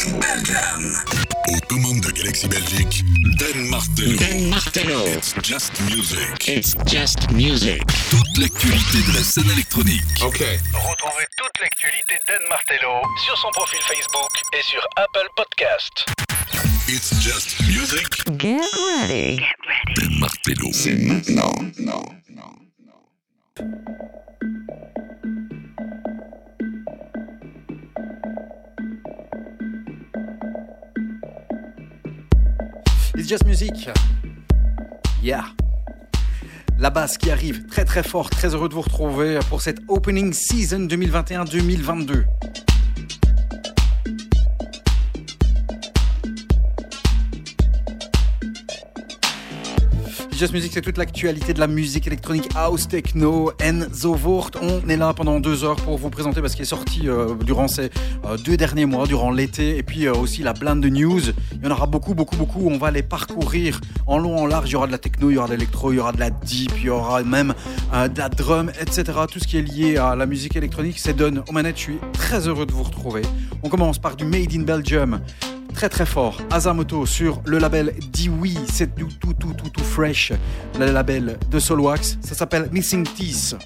Galaxy Belgium. Aux commandes de Galaxy Belgique, Dan Martello. Dan Martello. It's just music. It's just music. Toute l'actualité de la scène électronique. Ok. Retrouvez toute l'actualité d'Anne Martello sur son profil Facebook et sur Apple Podcast. It's just music. Get ready. Dan Martello. C'est maintenant. It's Just Music. Yeah. La basse qui arrive très très fort, très heureux de vous retrouver pour cette opening season 2021-2022. Just Music, c'est toute l'actualité de la musique électronique house, techno, Enzo Voort. On est là pendant deux heures pour vous présenter parce qu'il est sorti euh, durant ces euh, deux derniers mois, durant l'été, et puis euh, aussi la blinde de news. Il y en aura beaucoup, beaucoup, beaucoup. On va les parcourir en long, en large. Il y aura de la techno, il y aura de l'électro, il y aura de la deep, il y aura même de la drum, etc. Tout ce qui est lié à la musique électronique, c'est Don aux manettes. Je suis très heureux de vous retrouver. On commence par du Made in Belgium très très fort. Azamoto sur le label Diwi, c'est tout tout tout tout tout fresh, le label de Solwax. Ça s'appelle Missing Teeth.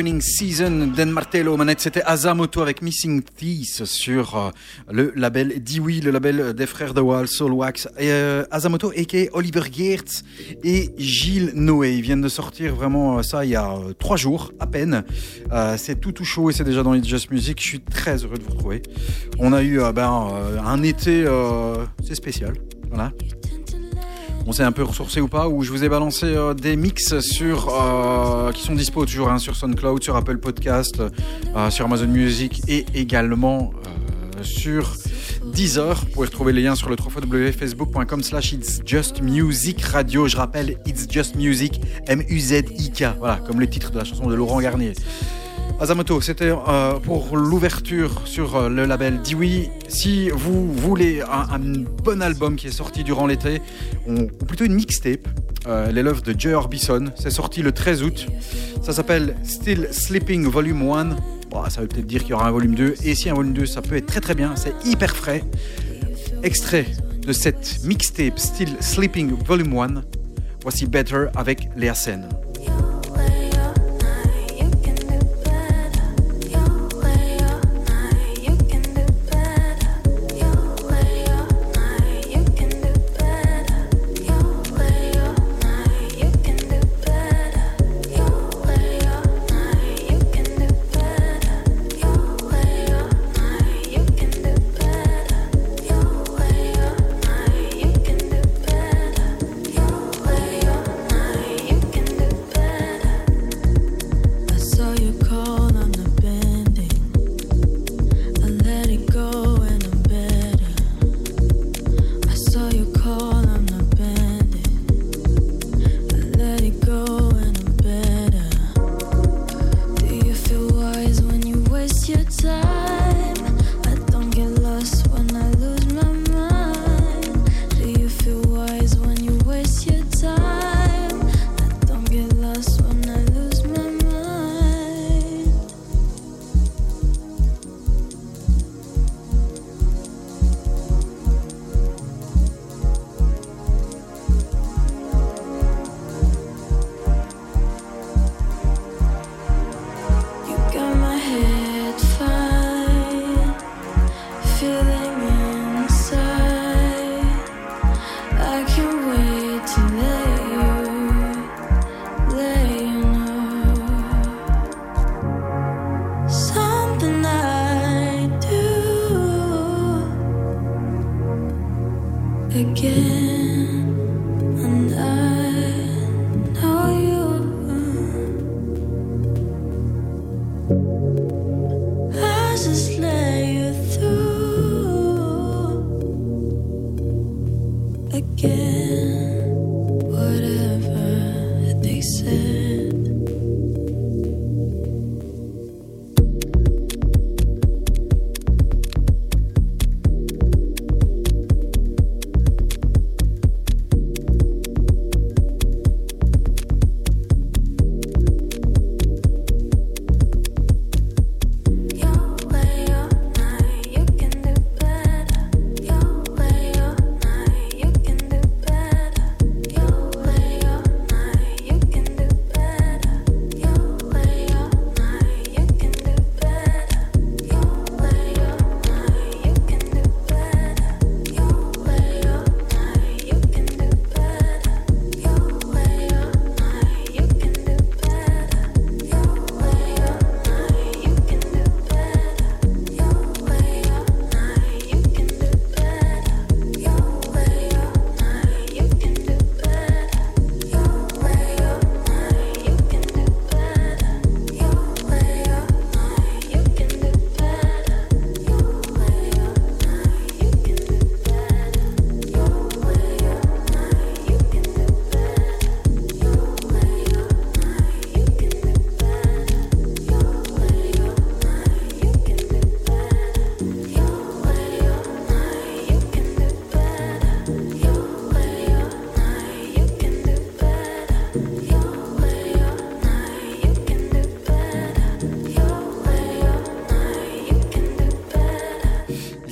Opening Season, Dan Martello, manette, c'était Azamoto avec Missing Thief sur euh, le label Dewey, le label des frères de Wall, Soul Wax. Et, euh, a.k.a. Oliver Geertz et Gilles Noé. Ils viennent de sortir vraiment euh, ça il y a euh, trois jours à peine. C'est tout tout chaud et c'est déjà dans les Just Music. Je suis très heureux de vous retrouver. On a eu ben, un été, c'est spécial. Voilà. On s'est un peu ressourcé ou pas, où je vous ai balancé des mix sur, qui sont dispo toujours hein, sur SoundCloud, sur Apple Podcast, euh, sur Amazon Music et également euh, sur Deezer. Vous pouvez retrouver les liens sur le www.facebook.com slash It's Just Music Radio. Je rappelle, It's Just Music, M-U-Z-I-K. Voilà, comme le titre de la chanson de Laurent Garnier. Azamoto, c'était euh, pour l'ouverture sur euh, le label Dewey. Si vous voulez un, un bon album qui est sorti durant l'été, ou plutôt une mixtape, euh, les Love de Joe Orbison, c'est sorti le 13 août. Ça s'appelle Still Sleeping Volume 1. Bon, ça veut peut-être dire qu'il y aura un volume 2. Et si un volume 2, ça peut être très très bien. C'est hyper frais. Extrait de cette mixtape Still Sleeping Volume 1. Voici Better avec Léa Sen.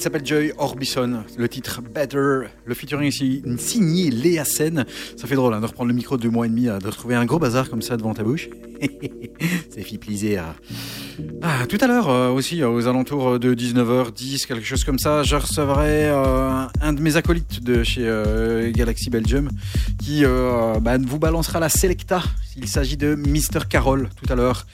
s'appelle Joy Orbison. Le titre Better. Le featuring ici signé Léa Sen. Ça fait drôle hein, de reprendre le micro de deux mois et demi, euh, de retrouver un gros bazar comme ça devant ta bouche. C'est fait plaisir. Ah, tout à l'heure euh, aussi, euh, aux alentours de 19h10, quelque chose comme ça, je recevrai euh, un de mes acolytes de chez Galaxy Belgium qui bah, vous balancera la Selecta. Il s'agit de Mr. Carroll tout à l'heure.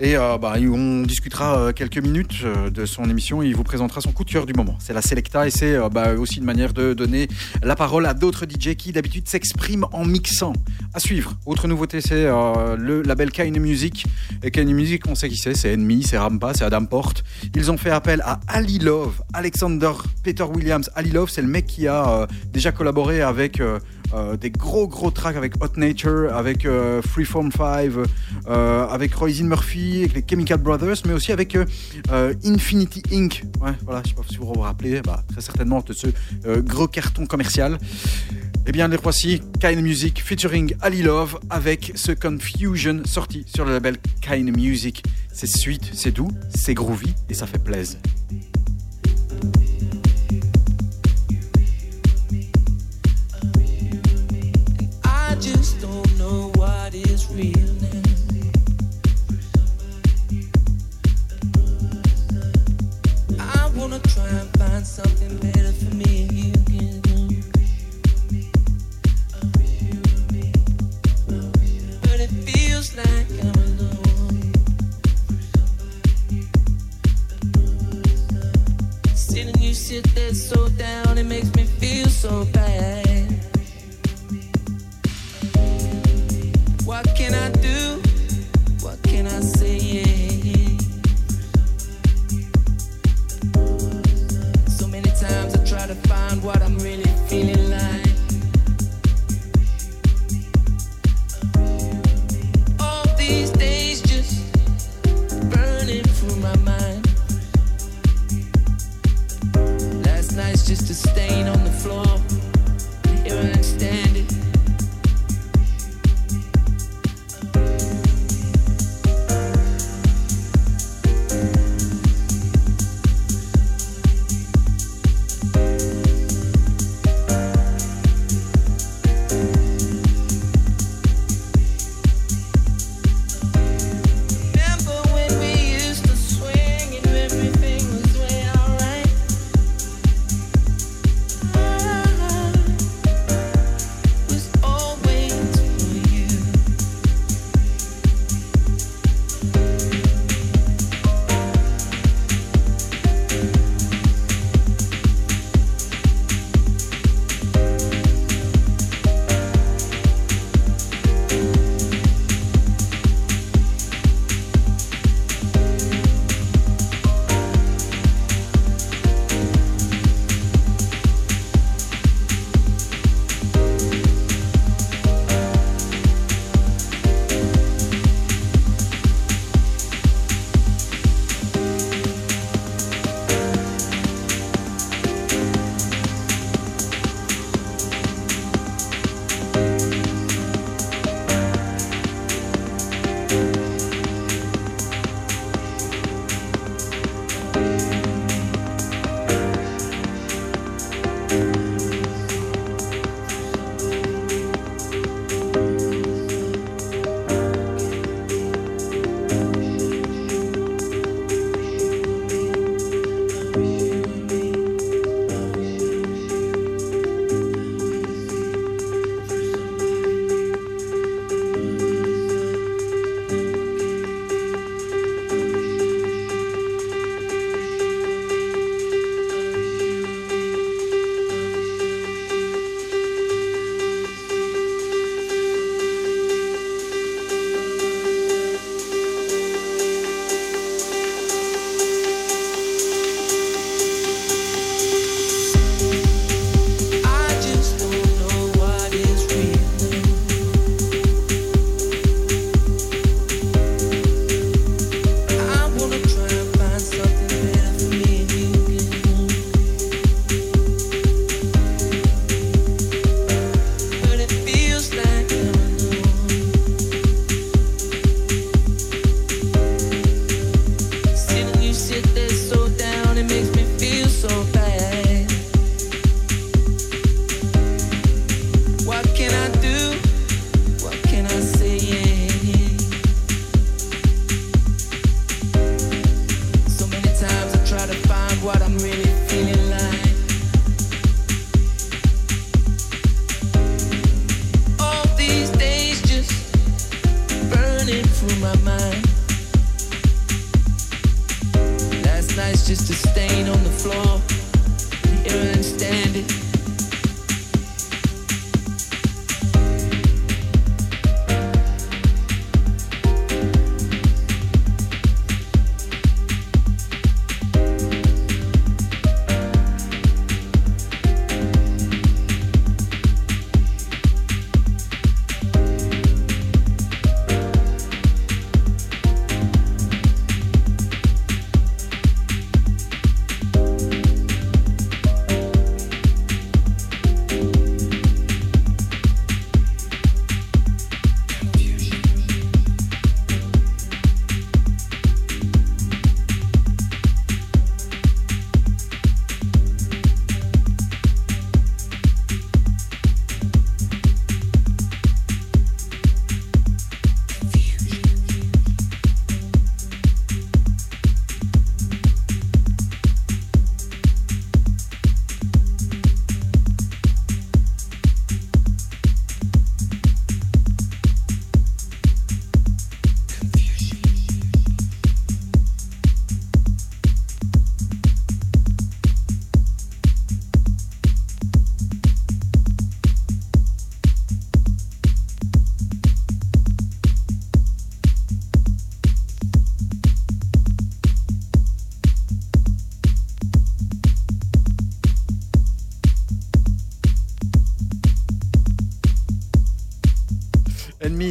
Et euh, bah, on discutera euh, quelques minutes euh, de son émission. Il vous présentera son coup de cœur du moment. C'est la Selecta et c'est bah, aussi une manière de donner la parole à d'autres DJ qui d'habitude s'expriment en mixant. À suivre. Autre nouveauté, c'est le label Kind Music. Et Kind Music, on sait qui c'est. C'est Enemy, c'est Rampa, c'est Adam Porte. Ils ont fait appel à Ali Love, Alexander Peter Williams. Ali Love, c'est le mec qui a déjà collaboré avec. Euh, des gros gros tracks avec Hot Nature, avec euh, Freeform 5, euh, avec Roisin Murphy, avec les Chemical Brothers, mais aussi avec euh, Infinity Inc. Ouais, voilà, je sais pas si vous vous rappelez, bah, très certainement de ce gros carton commercial. Eh bien, les voici, Kind Music featuring Ali Love avec ce Confusion sorti sur le label Kind Music. C'est sweet, c'est doux, c'est groovy et ça fait plaisir.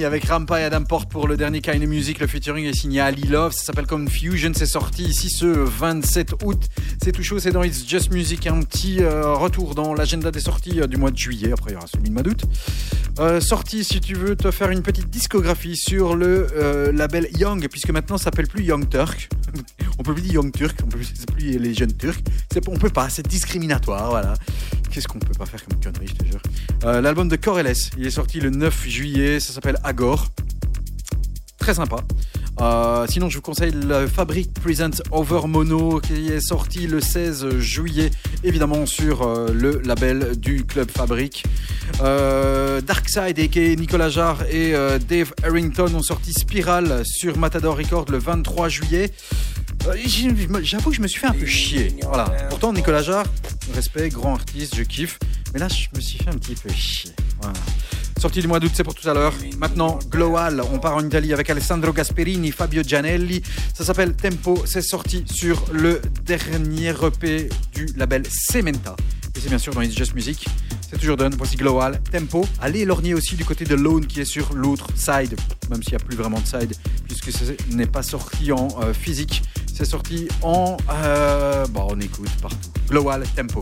Avec Rampa et Adam Porte pour le dernier Kind of Music. Le featuring est signé Ali Love. Ça s'appelle Confusion. C'est sorti ici ce 27 août. C'est tout chaud. C'est dans It's Just Music. Un petit euh, retour dans l'agenda des sorties euh, du mois de juillet. Après, il y aura celui du mois d'août. Si tu veux te faire une petite discographie sur le euh, label Young, puisque maintenant ça s'appelle plus Young Turk. on peut plus dire Young Turk, on peut plus, plus les jeunes Turcs. On peut pas, c'est discriminatoire, voilà. Qu'est-ce qu'on peut pas faire comme connerie, je te jure. Euh, L'album de Corelles, il est sorti le 9 juillet, ça s'appelle Agor. Très sympa. Euh, sinon, je vous conseille le Fabric Presents Over Mono qui est sorti le 16 juillet, évidemment sur euh, le label du club Fabric. Euh, Darkside et Nicolas Jarre et Dave Harrington ont sorti Spiral sur Matador Records le 23 juillet. J'avoue que je me suis fait un peu chier. Voilà. Pourtant, Nicolas Jarre, respect, grand artiste, je kiffe. Mais là, je me suis fait un petit peu chier. Sortie du mois d'août, c'est pour tout à l'heure. Maintenant, Global, on part en Italie avec Alessandro Gasperini, Fabio Gianelli. Ça s'appelle Tempo, c'est sorti sur le dernier EP du label Cementa. Et c'est bien sûr dans It's Just Music. C'est toujours done. Voici Global, Tempo. Allez lorgner aussi du côté de Lone qui est sur l'autre side, même s'il n'y a plus vraiment de side, puisque ce n'est pas sorti en euh, physique. C'est sorti en. Euh, bon, on écoute partout. Global, Tempo.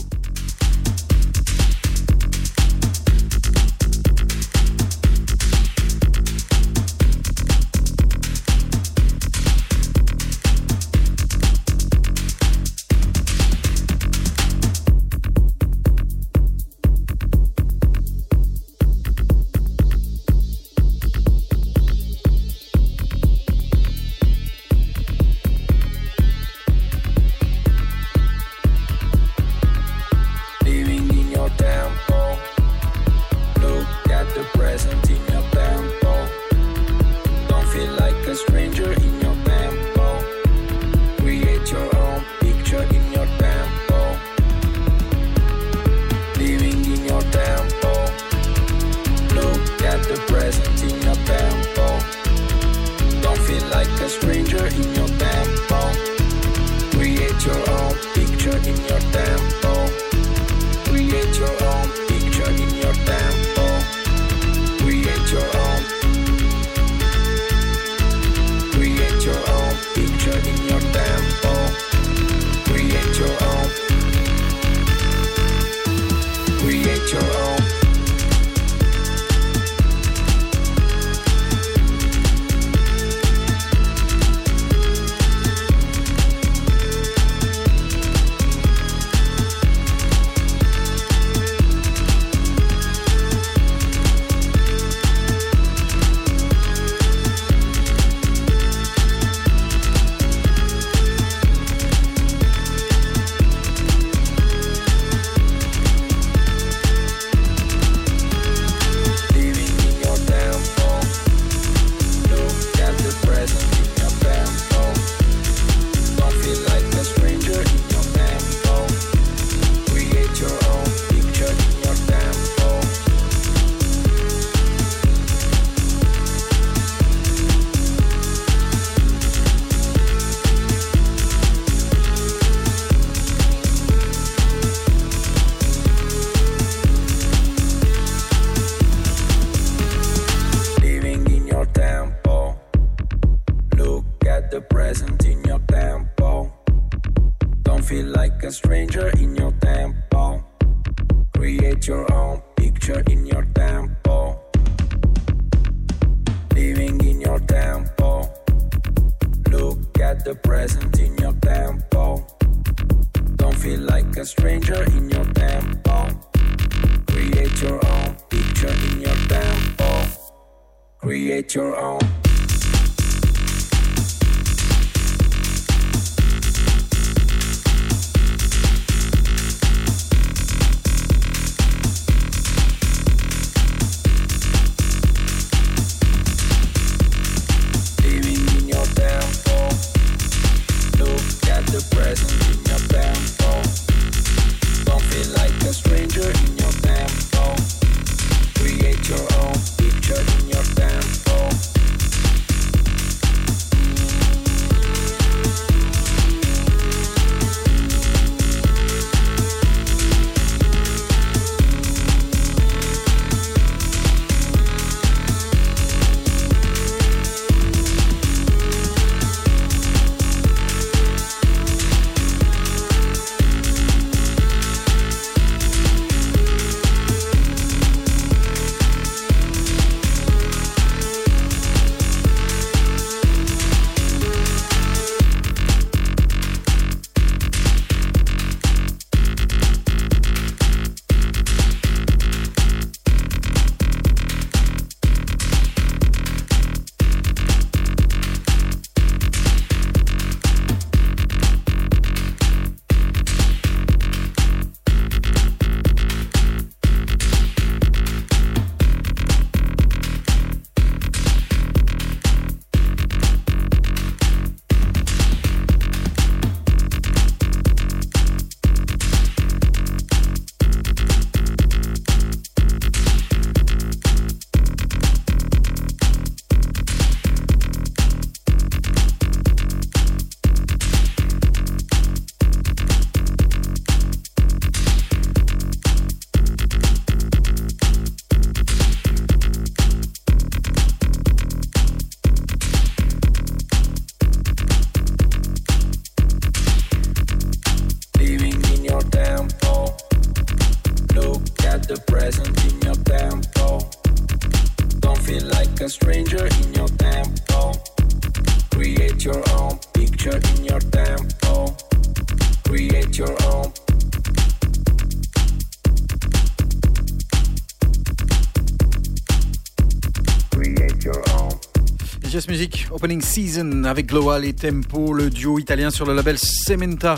Avec Global et Tempo, le duo italien sur le label Cementa.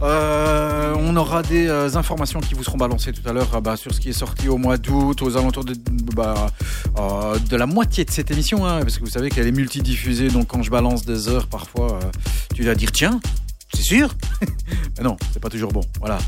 Euh, on aura des euh, informations qui vous seront balancées tout à l'heure euh, bah, sur ce qui est sorti au mois d'août, aux alentours de, bah, euh, la moitié de cette émission, hein, parce que vous savez qu'elle est multidifusée, donc quand je balance des heures, parfois, tu vas dire tiens, c'est sûr? Mais non, c'est pas toujours bon. Voilà.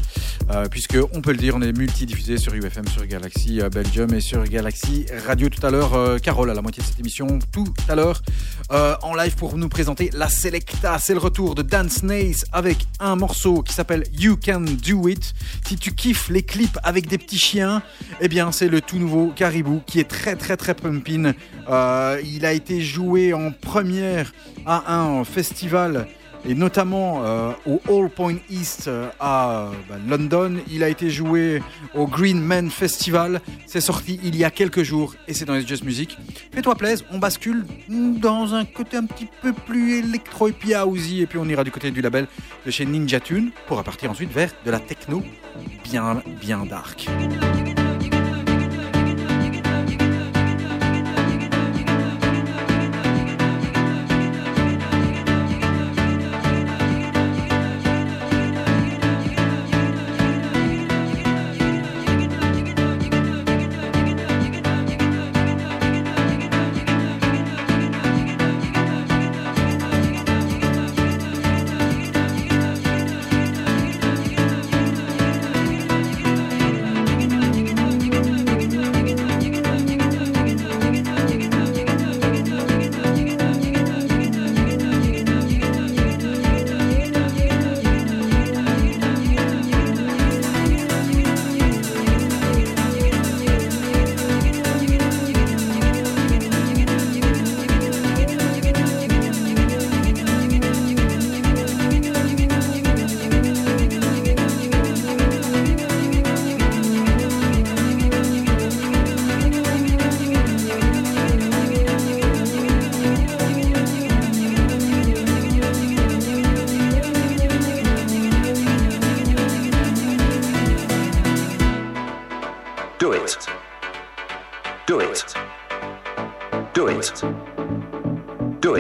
Puisque on peut le dire, on est multidiffusé sur UFM, sur Galaxy Belgium et sur Galaxy Radio tout à l'heure. Carole à la moitié de cette émission tout à l'heure euh, en live pour nous présenter la Selecta. C'est le retour de Dan Snace avec un morceau qui s'appelle You Can Do It. Si tu kiffes les clips avec des petits chiens, eh bien c'est le tout nouveau Caribou qui est très très très pumpin. Euh, il a été joué en première à un festival et notamment euh, au All Point East euh, à euh, bah, London. Il a été joué au Green Man Festival. C'est sorti il y a quelques jours et c'est dans les Just Music. Fais-toi plaisir, on bascule dans un côté un petit peu plus électro et puis et puis on ira du côté du label de chez Ninja Tune pour repartir ensuite vers de la techno bien bien dark.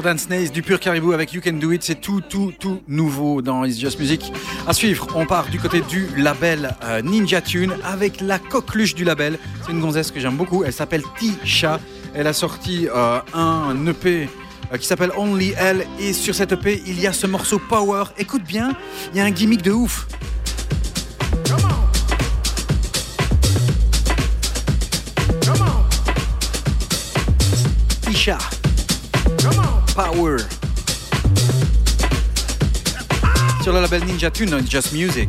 Pur Naze, du pur Caribou avec You Can Do It, c'est tout, tout, tout nouveau dans It's Just Music. À suivre, on part du côté du label euh, Ninja Tune avec la coqueluche du label. C'est une gonzesse que j'aime beaucoup, elle s'appelle Tisha. Elle a sorti euh, un EP euh, qui s'appelle Only Elle et sur cet EP il y a ce morceau Power. Écoute bien, il y a un gimmick de ouf. Tisha. Power. Sur le label Ninja Tune, Just Music.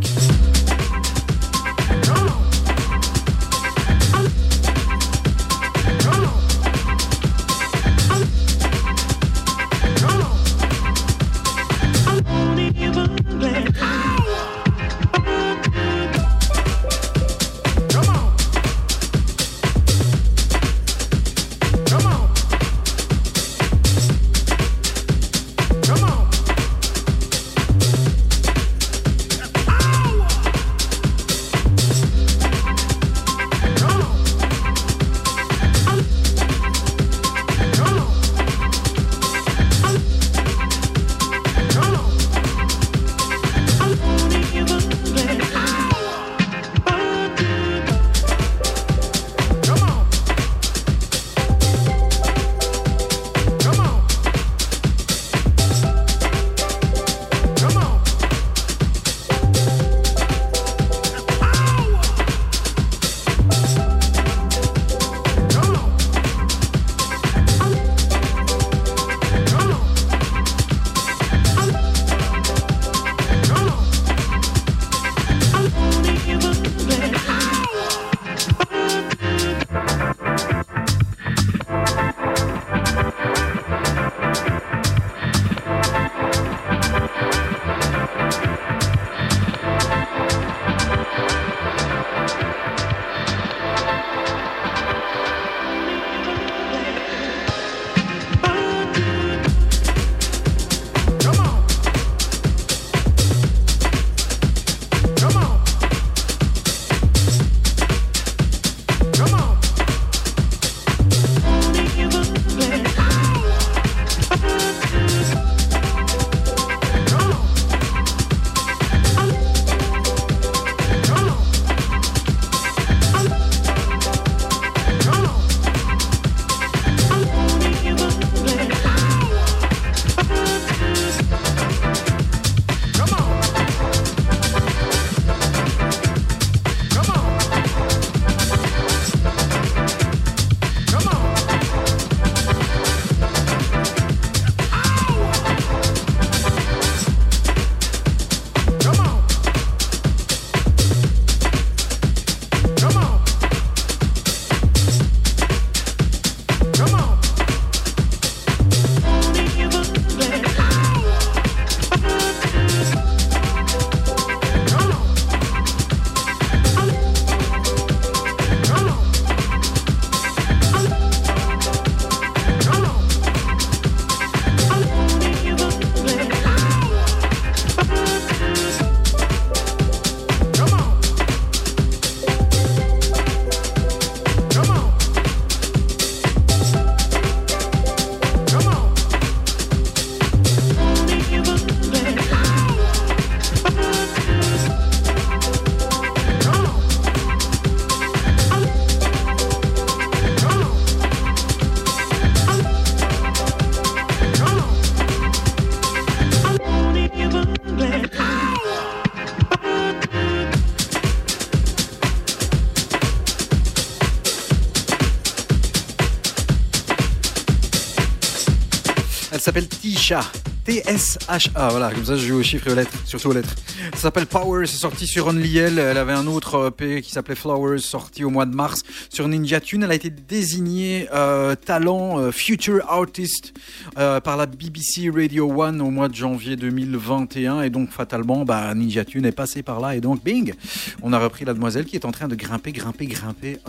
Tisha. T-S-H-A, voilà, comme ça je joue aux chiffres et aux lettres, surtout aux lettres. Ça s'appelle Power, c'est sorti sur Only Elle. Elle avait un autre EP qui s'appelait Flowers, sorti au mois de mars sur Ninja Tune. Elle a été désignée euh, talent euh, Future Artist euh, par la BBC Radio 1 au mois de janvier 2021. Et donc, fatalement, bah, Ninja Tune est passé par là. Et donc, bing, on a repris la demoiselle qui est en train de grimper, grimper, grimper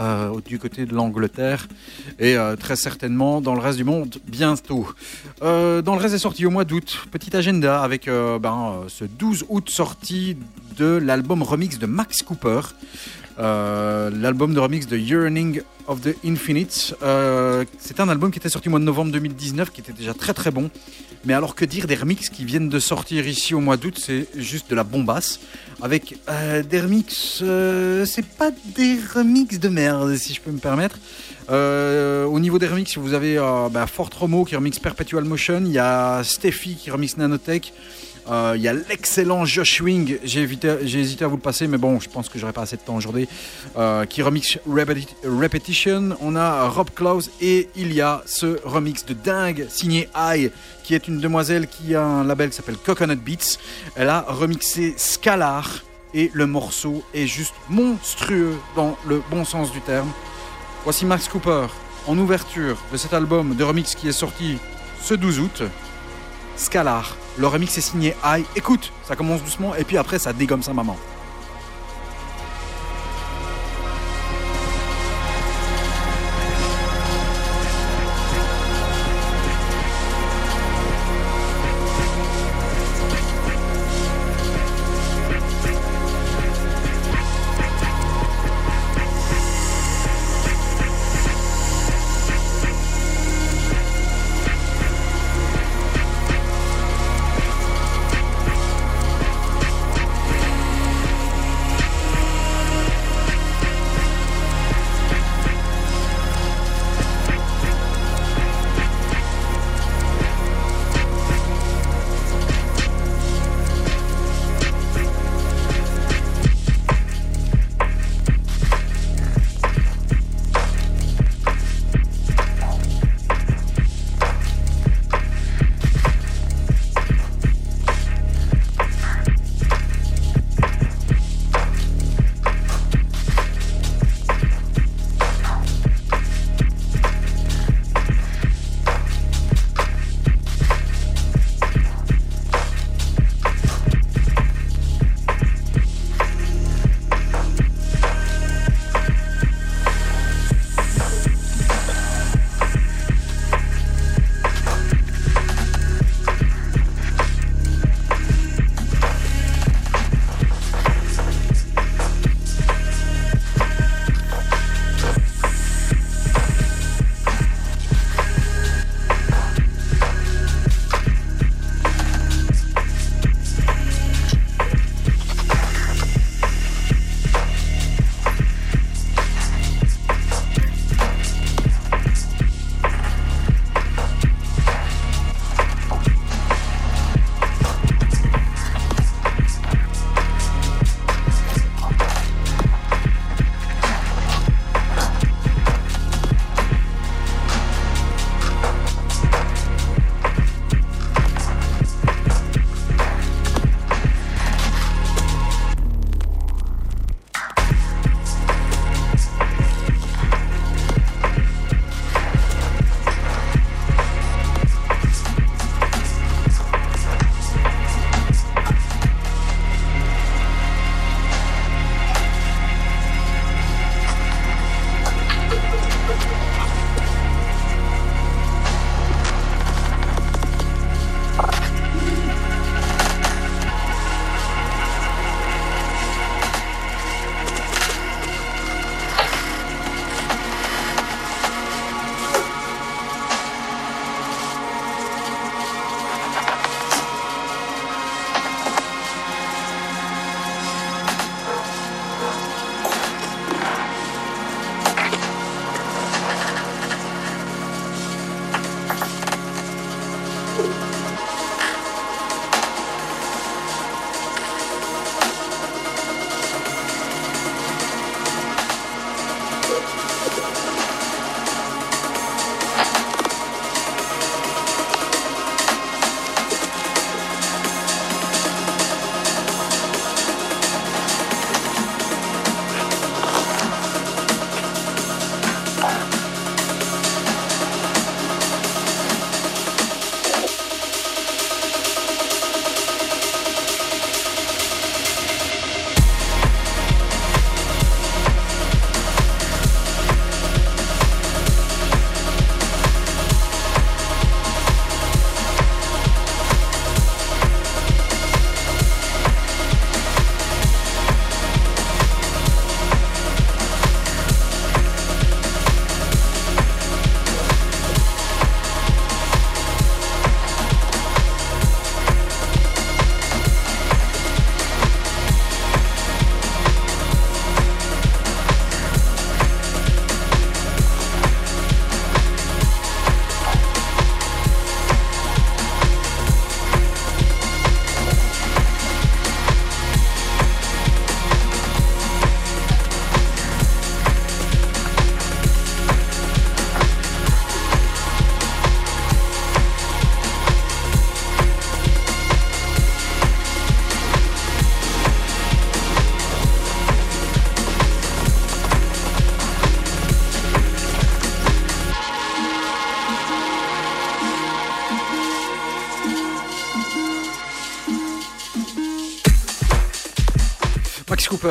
du côté de l'Angleterre. Et très certainement dans le reste du monde bientôt. Euh, dans le reste des sorties au mois d'août, petit agenda avec euh, ben, euh, ce 12 août sortie de l'album remix de Max Cooper. L'album de remix de Yearning of the Infinite. C'est un album qui était sorti au mois de novembre 2019, qui était déjà très très bon. Mais alors que dire des remixes qui viennent de sortir ici au mois d'août, c'est juste de la bombasse. Avec des remixes, euh, c'est pas des remixes de merde, si je peux me permettre. Euh, au niveau des remixes, vous avez euh, bah, Fort Romo qui remixe Perpetual Motion, il y a Steffi qui remixe Nanotech, euh, il y a l'excellent Josh Wing, j'ai hésité à vous le passer, mais bon, je pense que j'aurai pas assez de temps aujourd'hui, euh, qui remixe Repeti- Repetition. On a Rob Klaus et il y a ce remix de dingue signé I, qui est une demoiselle qui a un label qui s'appelle Coconut Beats. Elle a remixé Scalar et le morceau est juste monstrueux dans le bon sens du terme. Voici Max Cooper en ouverture de cet album de remix qui est sorti ce 12 août. Scalar. Le remix est signé I. Écoute, ça commence doucement et puis après ça dégomme sa maman.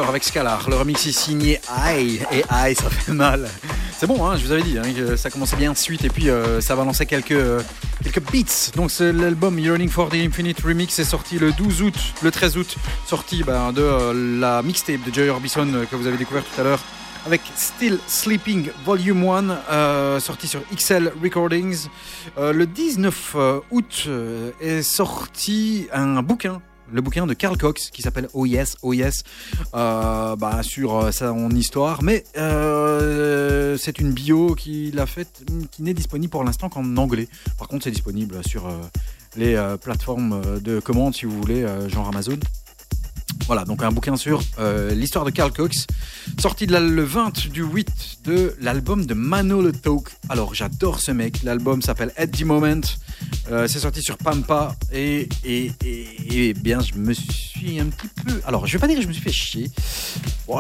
Avec Scalar. Le remix est signé Aïe. Et Aïe, ça fait mal. C'est bon, hein, je vous avais dit, hein, que ça commençait bien ensuite et puis euh, ça va lancer quelques, euh, quelques beats. Donc c'est l'album Yearning for the Infinite Remix est sorti le 12 août, le 13 août, sorti ben, de euh, la mixtape de Joey Orbison que vous avez découvert tout à l'heure avec Still Sleeping Volume 1, euh, sorti sur XL Recordings. Le 19 euh, août est sorti un bouquin. Le bouquin de Carl Cox qui s'appelle Oh Yes, Oh Yes, euh, bah, sur euh, son histoire. Mais euh, c'est une bio qu'il a faite qui n'est disponible pour l'instant qu'en anglais. Par contre, c'est disponible sur euh, les euh, plateformes de commande si vous voulez, genre Amazon. Voilà, donc un bouquin sur euh, l'histoire de Carl Cox, sorti de le 20 du 8 de l'album de Manolo Talk. Alors j'adore ce mec, l'album s'appelle At the Moment, Euh, c'est sorti sur Pampa et, et, et- et bien je me suis un petit peu... Alors je vais pas dire que je me suis fait chier,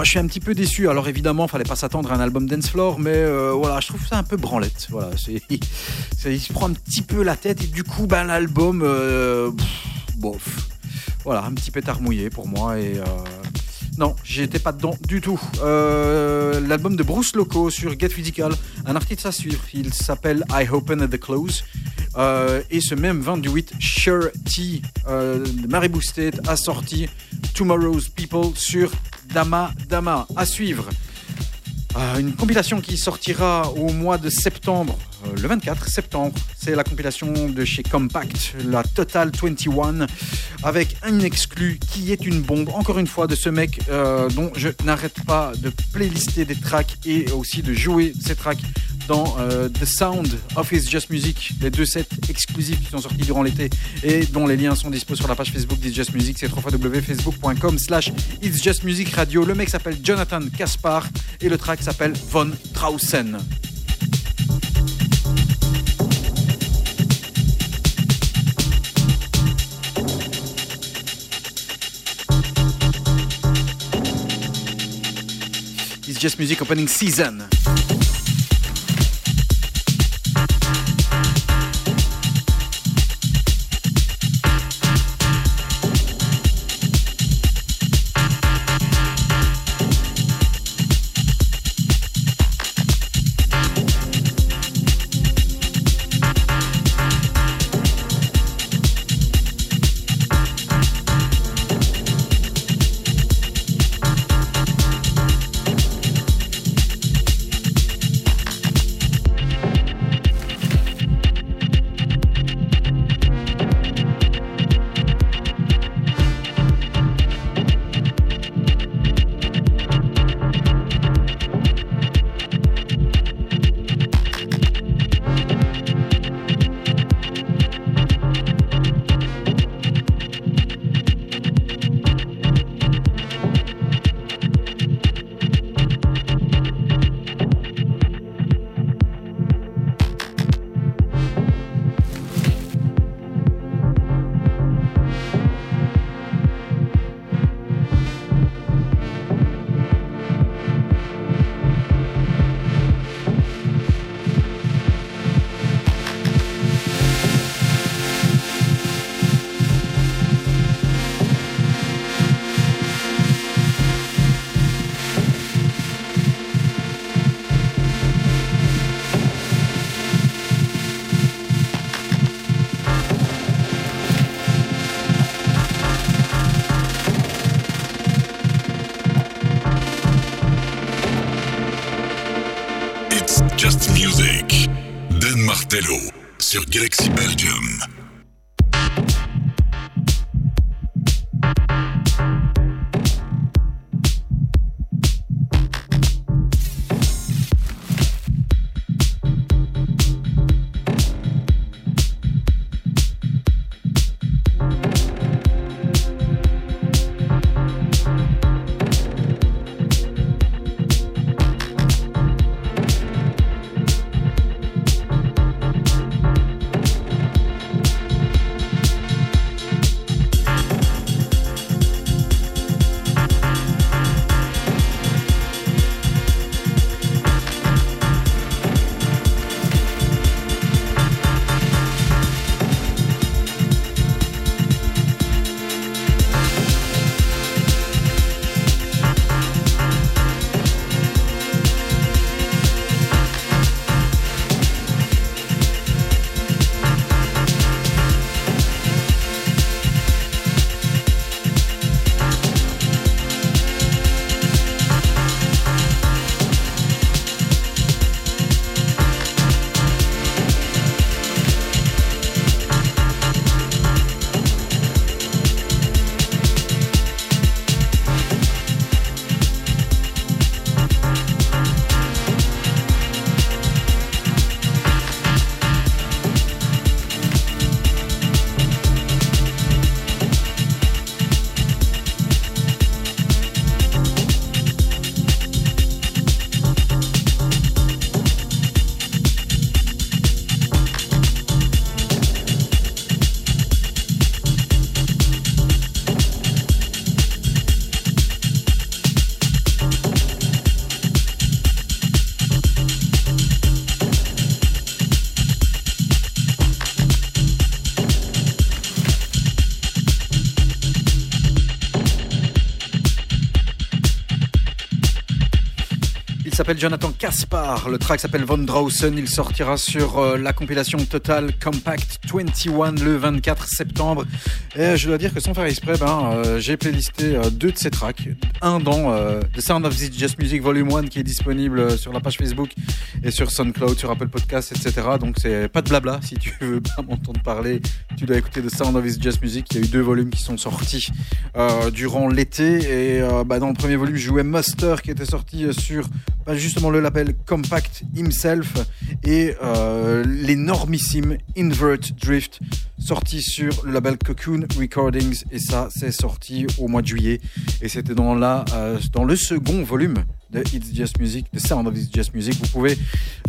je suis un petit peu déçu, alors évidemment fallait pas s'attendre à un album Dance Floor, mais euh, voilà, je trouve ça un peu branlette, voilà, c'est, il se prend un petit peu la tête et du coup ben, l'album, bof. Voilà, un petit pétard mouillé pour moi et euh, non, j'étais pas dedans du tout. Euh, L'album de Bruce Loco sur Get Physical, un artiste à suivre. Il s'appelle I Open at the Close. Euh, et ce même 28, Sure T euh, de Maribou State a sorti Tomorrow's People sur Dama Dama. À suivre. Une compilation qui sortira au mois de septembre, le 24 septembre. C'est la compilation de chez Compact, la Total 21, avec un exclu qui est une bombe, encore une fois, de ce mec euh, dont je n'arrête pas de playlister des tracks et aussi de jouer ces tracks dans euh, The Sound of It's Just Music, les deux sets exclusifs qui sont sortis durant l'été et dont les liens sont dispo sur la page Facebook d'It's Just Music, c'est www.facebook.com slash It's Just Music Radio. Le mec s'appelle Jonathan Kaspar et le track s'appelle Von Trausen. It's Just Music Opening Season. Jonathan Kaspar. Le track s'appelle Von Drausen. Il sortira sur euh, la compilation Total Compact 21 le 24 septembre. Et je dois dire que sans faire exprès, ben, euh, j'ai playlisté euh, deux de ces tracks. Un dans euh, The Sound of This Just Music Volume 1 qui est disponible euh, sur la page Facebook et sur SoundCloud, sur Apple Podcasts, etc. Donc c'est pas de blabla. Si tu veux pas m'entendre parler, tu dois écouter The Sound of This Just Music. Il y a eu deux volumes qui sont sortis euh, durant l'été. Et euh, bah, dans le premier volume, je jouais Muster qui était sorti euh, sur bah, justement le label Compact Himself et euh, l'énormissime Invert Drift sorti sur le label Cocoon Recordings et ça c'est sorti au mois de juillet et c'était dans la euh, dans le second volume de It's Just Music, The Sound of It's Just Music. Vous pouvez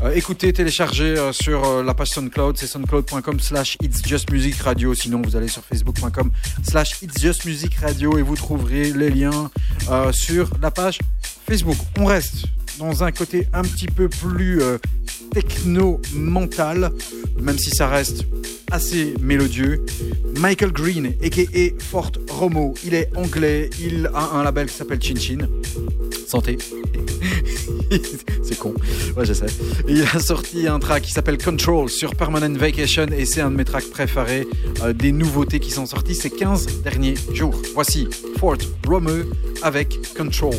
euh, écouter, télécharger euh, sur la page SoundCloud, c'est soundcloud.com slash It's Just Music Radio. Sinon, vous allez sur facebook.com slash It's Just Music Radio et vous trouverez les liens sur la page Facebook. On reste dans un côté un petit peu plus euh, techno-mental, même si ça reste assez mélodieux. Michael Green, a.k.a. Fort Romo, il est anglais, il a un label qui s'appelle Chin Chin. Santé. c'est con. Ouais, je sais. Il a sorti un track qui s'appelle Control sur Permanent Vacation et c'est un de mes tracks préférés. Euh, des nouveautés qui sont sorties ces 15 derniers jours. Voici Fort Romo avec. Control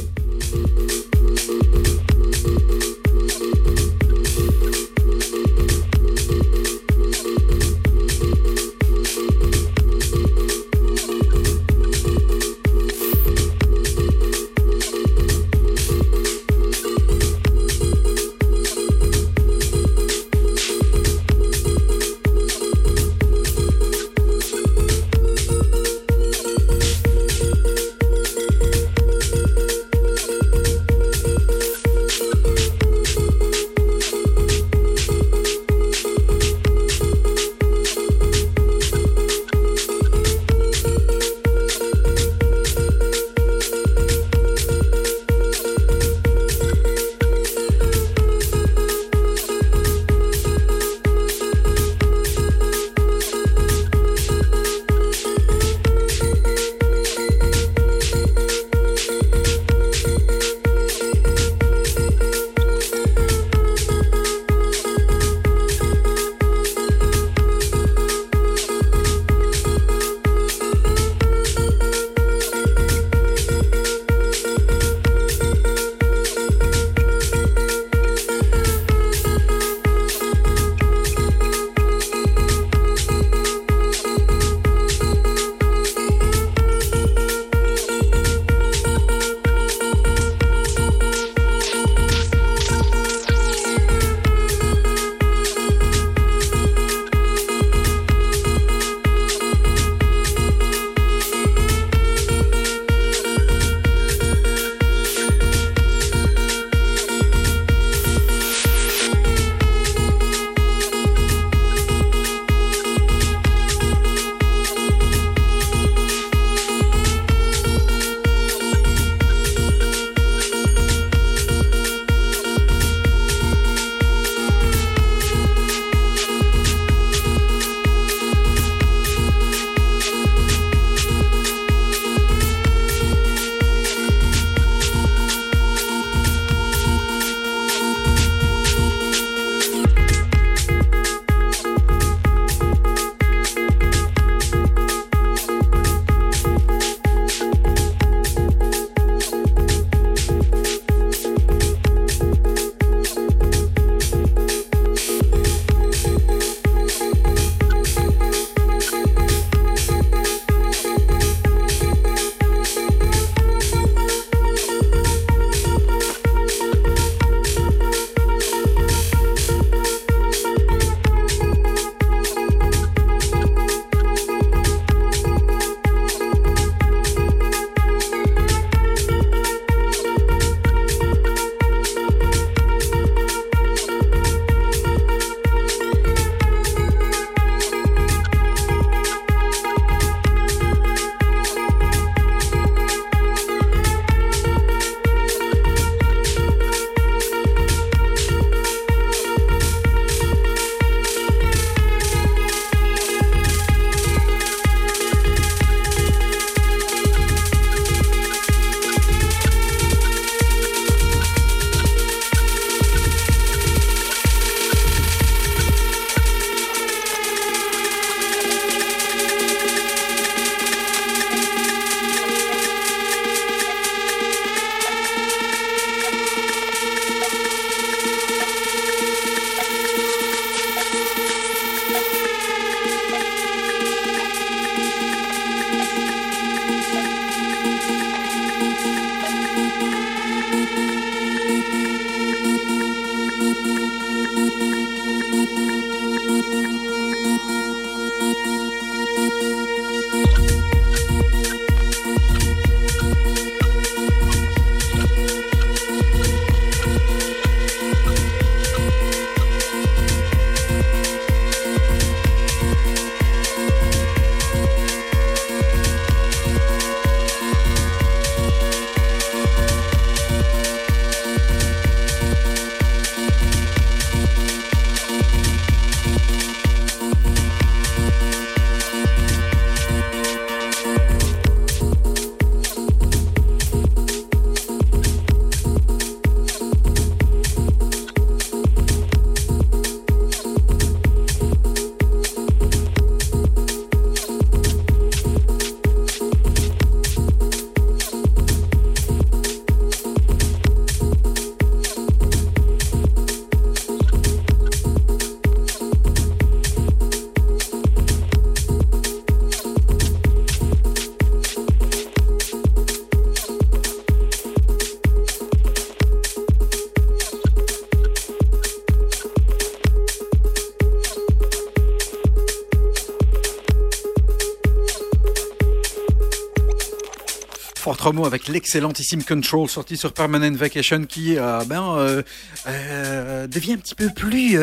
Fort Romo avec l'excellentissime Control sorti sur Permanent Vacation qui euh, ben, euh, euh, devient un petit peu plus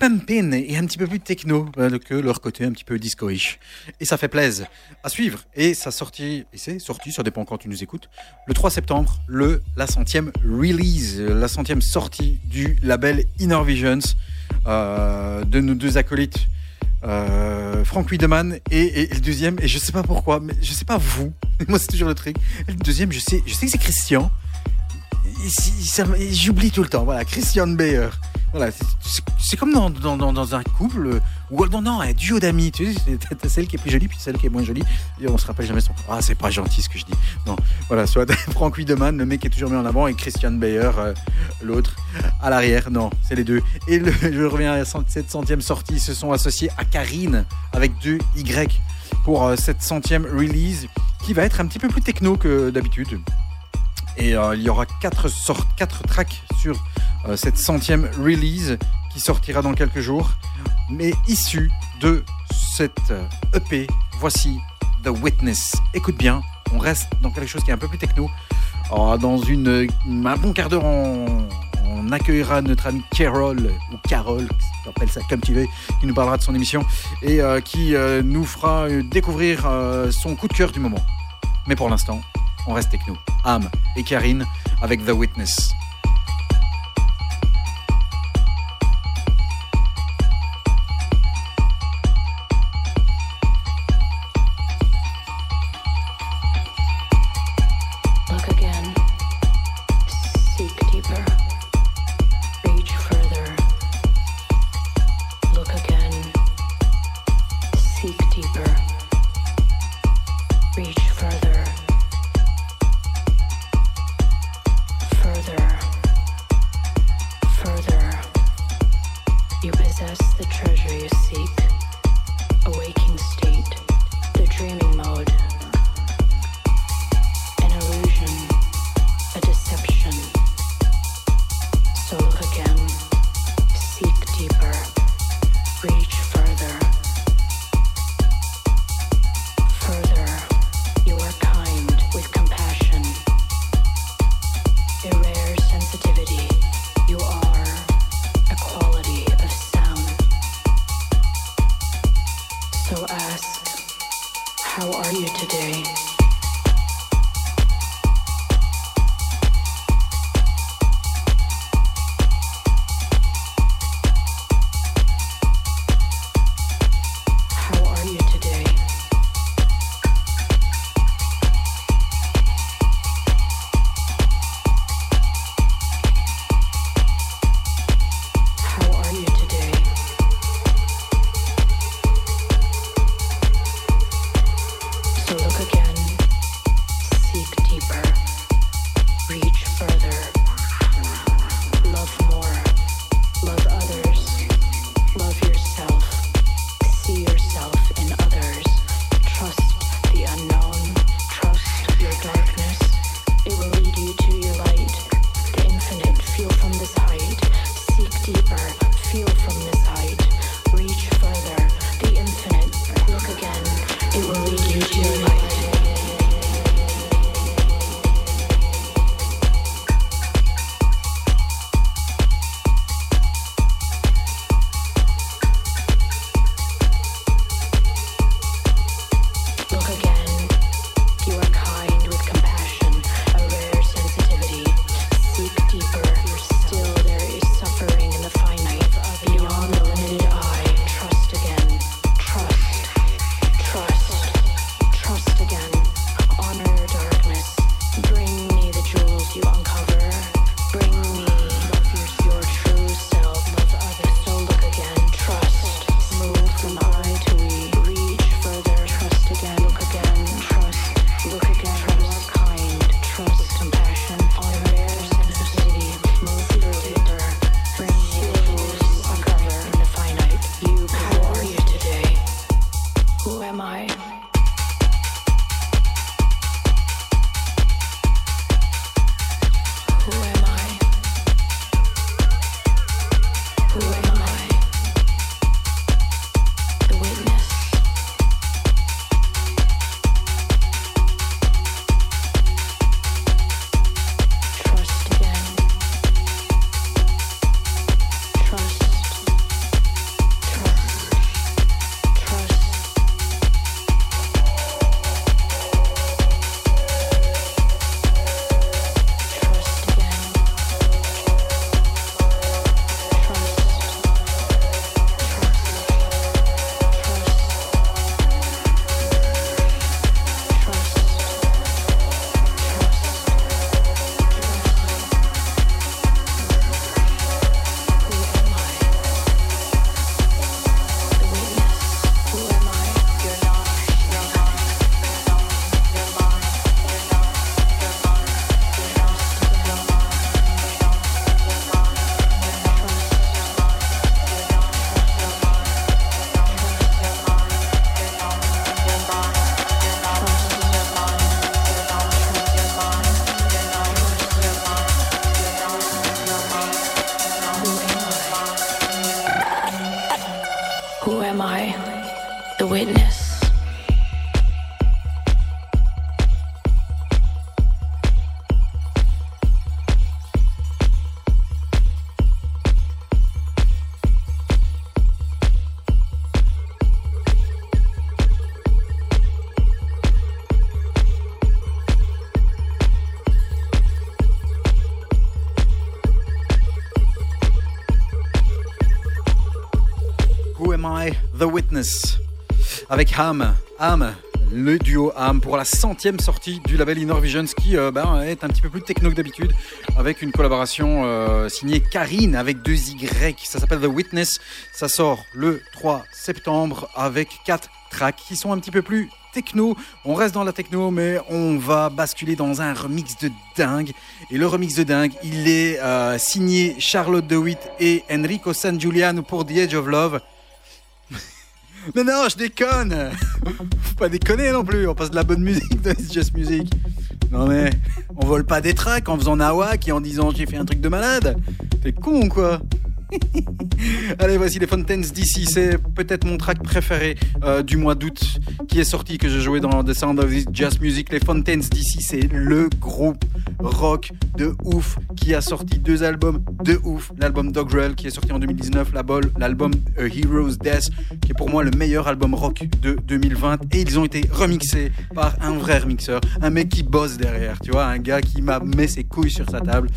pumpin et un petit peu plus techno que leur côté un petit peu disco-ish. Et ça fait plaisir à suivre. Et ça sorti, et c'est sorti, ça dépend quand tu nous écoutes, le 3 septembre, le, la centième release, la centième sortie du label Inner Visions de nos deux acolytes. Euh, Franck Wiedemann et, et- et le deuxième et je sais pas pourquoi mais je sais pas vous moi c'est toujours le truc. Le deuxième je sais je sais que c'est Christian j'oublie tout le temps. Voilà Christian Bayer voilà c'est- comme dans, dans, dans, un couple ou dans non, un duo d'amis tu sais t'as- celle qui est plus jolie puis celle qui est moins jolie. Et on se rappelle jamais son ah c'est pas gentil ce que je dis. Non. Voilà soit Franck Wiedemann le mec qui est toujours mis en avant et Christian Bayer euh, l'autre à l'arrière. Non c'est les deux. Et le- je reviens à cette centième sortie. Ils se sont associés à Karine avec deux Y pour euh, cette centième release qui va être un petit peu plus techno que d'habitude et euh, il y aura quatre sortes, quatre tracks sur euh, cette centième release qui sortira dans quelques jours, mais issus de cette euh, EP. Voici The Witness. Écoute bien, on reste dans quelque chose qui est un peu plus techno. Alors, dans un bon quart d'heure, on, accueillera notre ami Carol, ou Carol, appelle ça comme tu veux, qui nous parlera de son émission et qui nous fera découvrir son coup de cœur du moment. Mais pour l'instant, on reste techno. Am et Karine avec The Witness. The Witness. Avec Ham. Ham. Le duo Ham pour la centième sortie du label Inner Visions qui euh, ben, est un petit peu plus techno que d'habitude avec une collaboration euh, signée Karine avec deux Y. Ça s'appelle The Witness. Ça sort le 3 septembre avec quatre tracks qui sont un petit peu plus techno. On reste dans la techno, mais on va basculer dans un remix de dingue. Et le remix de dingue, il est euh, signé Charlotte DeWitt et Enrico San Giuliano pour The Edge of Love. Mais non, je déconne Faut pas déconner non plus, on passe de la bonne musique dans It's Just Music. Non mais, on vole pas des tracks en faisant nawak et en disant j'ai fait un truc de malade. T'es con quoi? Allez, voici les Fontaines d'ici. C'est peut-être mon track préféré euh, du mois d'août qui est sorti, que j'ai joué dans The Sound of This Jazz Music. Les Fontaines d'ici, c'est le groupe rock de ouf qui a sorti deux albums de ouf. L'album Dogrel qui est sorti en 2019, la bol- l'album A Hero's Death qui est pour moi le meilleur album rock de 2020. Et ils ont été remixés par un vrai remixeur, un mec qui bosse derrière, tu vois, un gars qui m'a mis ses couilles sur sa table.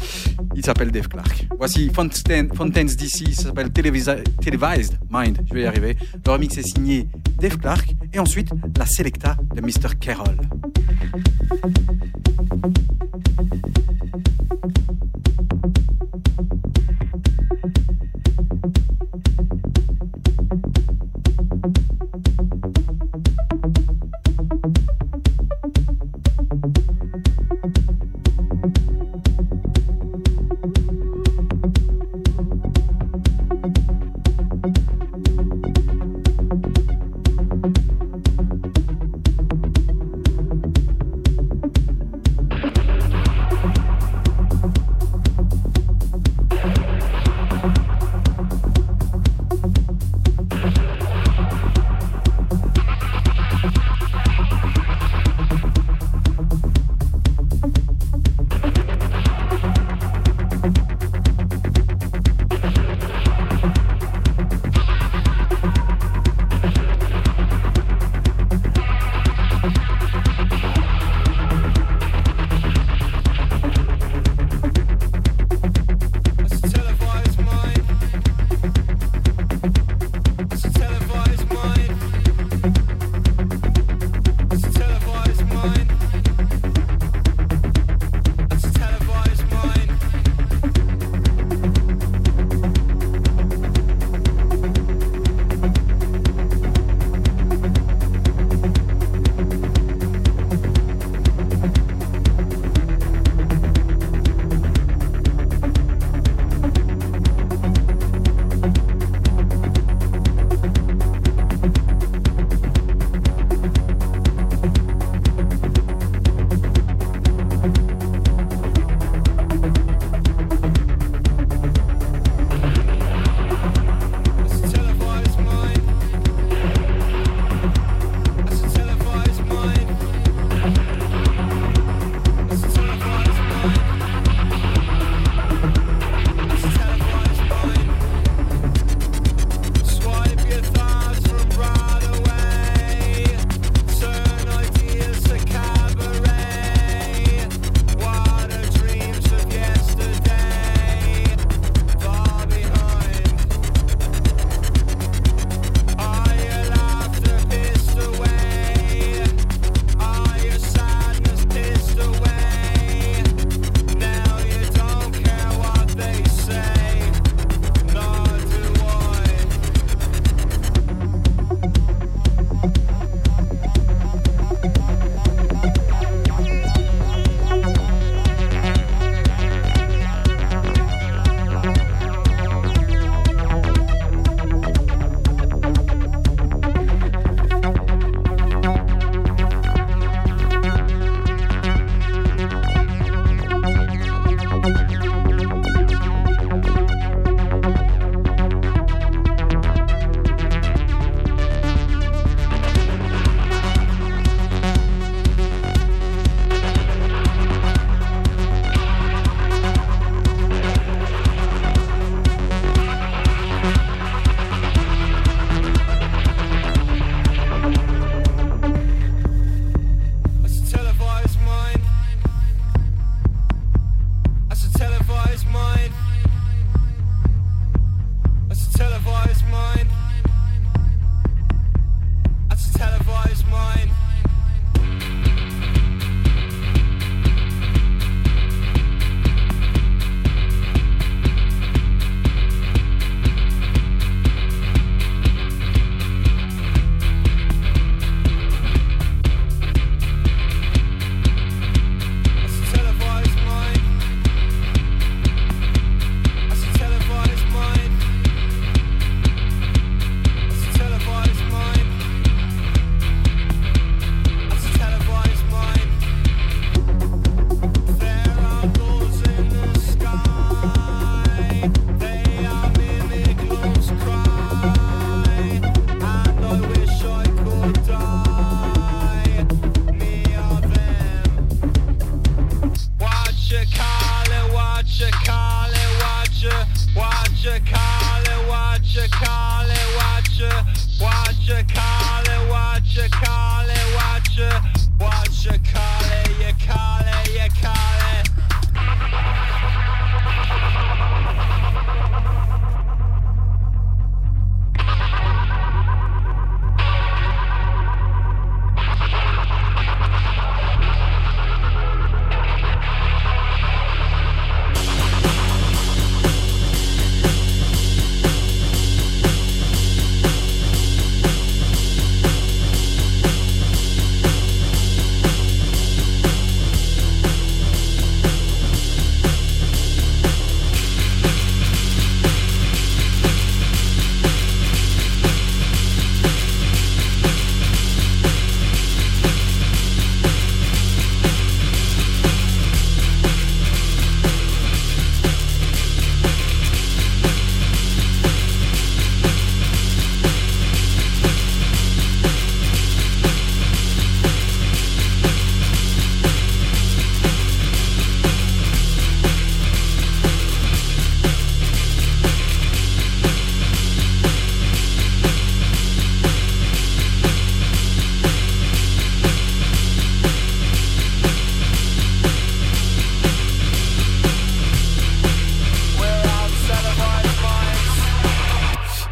Il s'appelle Dave Clark. Voici Fontaine, Fontaines d'ici, ça s'appelle Televised Mind, je vais y arriver. Le remix est signé Dave Clark et ensuite la Selecta de Mr. Carroll.